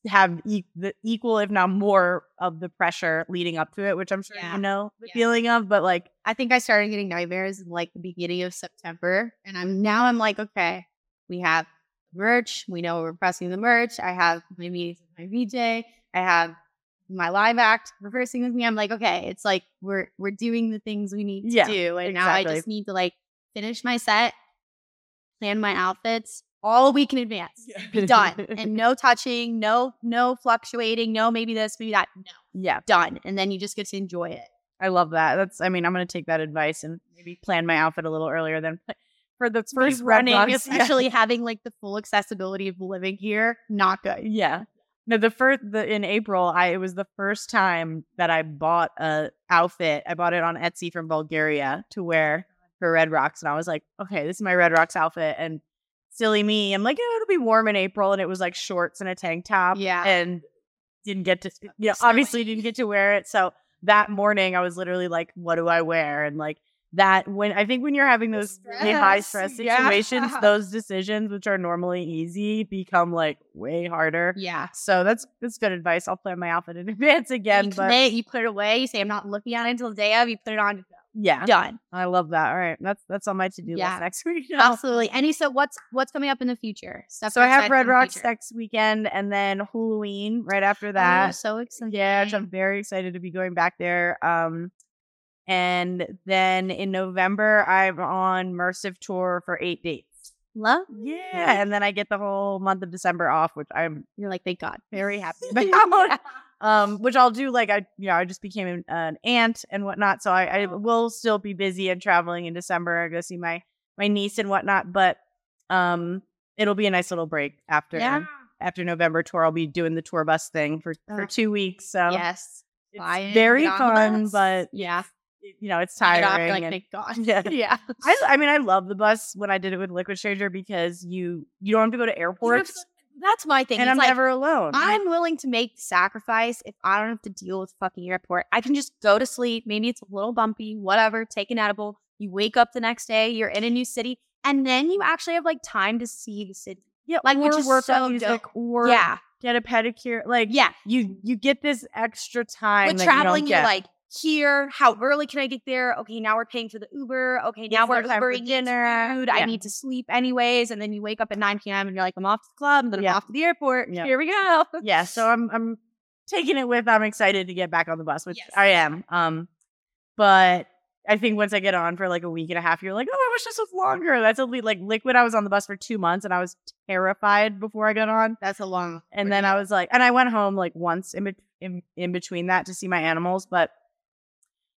have e- the equal, if not more, of the pressure leading up to it, which I'm sure Yeah. you know the Yeah. feeling of. But like, I think I started getting nightmares in like the beginning of September. And I'm now I'm like, okay, we have merch. We know we're pressing the merch. I have my meetings with my VJ. I have my live act rehearsing with me. I'm like, okay, it's like we're we're doing the things we need to Yeah, do. And now I just need to like finish my set, plan my outfits all a week in advance. Be done. and no touching, no, no fluctuating, no maybe this, maybe that. No. yeah, Done. And then you just get to enjoy it. I love that. That's, I mean, I'm going to take that advice and maybe plan my outfit a little earlier than for the first Red running, Rocks. Yeah. especially having like the full accessibility of living here, not good. Yeah. No, the first the in April, I it was the first time that I bought a outfit. I bought it on Etsy from Bulgaria to wear for Red Rocks, and I was like, okay, this is my Red Rocks outfit. And silly me, I'm like, yeah, it'll be warm in April, and it was like shorts and a tank top. Yeah. and didn't get to, you know, obviously didn't get to wear it. So that morning, I was literally like, what do I wear? And like that when I think when you're having those really high stress, stress yeah. situations, those decisions which are normally easy become like way harder. Yeah. So that's that's good advice. I'll plan my outfit in advance again. you But you put it away, you say, I'm not looking at it until the day of, you put it on, yeah, done. I love that. All right, that's that's on my to do Yeah. list next week. now. Absolutely. Any so what's what's coming up in the future? Stuff So I have Red Rocks next weekend, and then Halloween right after Oh, that. so excited. yeah, which I'm very excited to be going back there. Um, and then in November I'm on Mersiv tour for eight dates. Love. Yeah, and then I get the whole month of December off, which I'm You're like, thank God. very happy Yeah. about. um, which I'll do like I, you know, I just became an, an aunt and whatnot, so I, I will still be busy and traveling in December. I go see my my niece and whatnot, but um, it'll be a nice little break after Yeah. after November tour. I'll be doing the tour bus thing for for two weeks, so Yes. it's very get on the fun, but Yeah. You know, it's tiring. off, like, and- thank God. Yeah. yeah. I, I mean, I love the bus when I did it with Liquid Stranger because you you don't have to go to airports, That's my thing. and It's I'm like, never alone. I'm willing to make the sacrifice if I don't have to deal with fucking airport. I can just go to sleep. Maybe it's a little bumpy, whatever, take an edible. You wake up the next day, you're in a new city, and then you actually have like time to see the city. yeah, like, which is work so music, dope. or yeah. get a pedicure. Like, Yeah. you you get this extra time With traveling, you get. like, here, how early can I get there? Okay, now we're paying for the Uber. Okay, now we're Ubering dinner? food. Yeah. I need to sleep anyways. And then you wake up at 9 p.m. and you're like, I'm off to the club, and then Yeah. I'm off to the airport. Yeah. Here we go. yeah. So I'm I'm taking it with. I'm excited to get back on the bus, which Yes. I am. Um, but I think once I get on for like a week and a half, you're like, oh, I wish this was longer. That's only like liquid. I was on the bus for two months, and I was terrified before I got on. That's a long. And then I was like, and I went home like once in, bet- in in between that to see my animals, but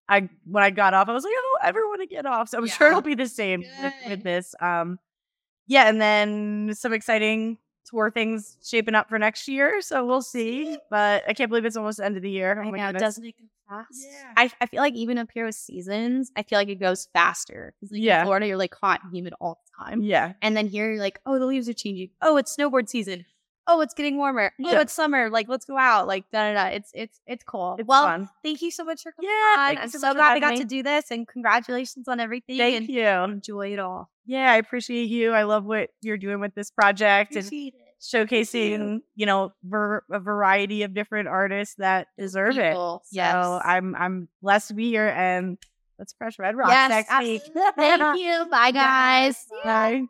I when I got off, I was like, I don't ever want to get off. So I'm sure it'll be the same with, with this. Um, yeah, and then some exciting tour things shaping up for next year. So we'll see. But I can't believe it's almost the end of the year. Oh I know, doesn't it go fast? Yeah. I, I feel like even up here with seasons, I feel like it goes faster. like, Yeah. In Florida, you're like hot and humid all the time. Yeah. And then here, you're like, oh, the leaves are changing. Oh, it's snowboard season. Oh, it's getting warmer. Oh, Yeah. it's summer. Like, let's go out. Like, da da da. It's it's it's cool. It's well, fun. thank you so much for coming Yeah, on. I'm so so glad we got having to do this, and congratulations on everything. Thank you. Enjoy it all. Yeah, I appreciate you. I love what you're doing with this project and it. showcasing, you know, ver- a variety of different artists that deserve it. People. So I'm I'm blessed to be here and let's crush Red Rock Yes, next week. Thank you. Bye, guys. Bye.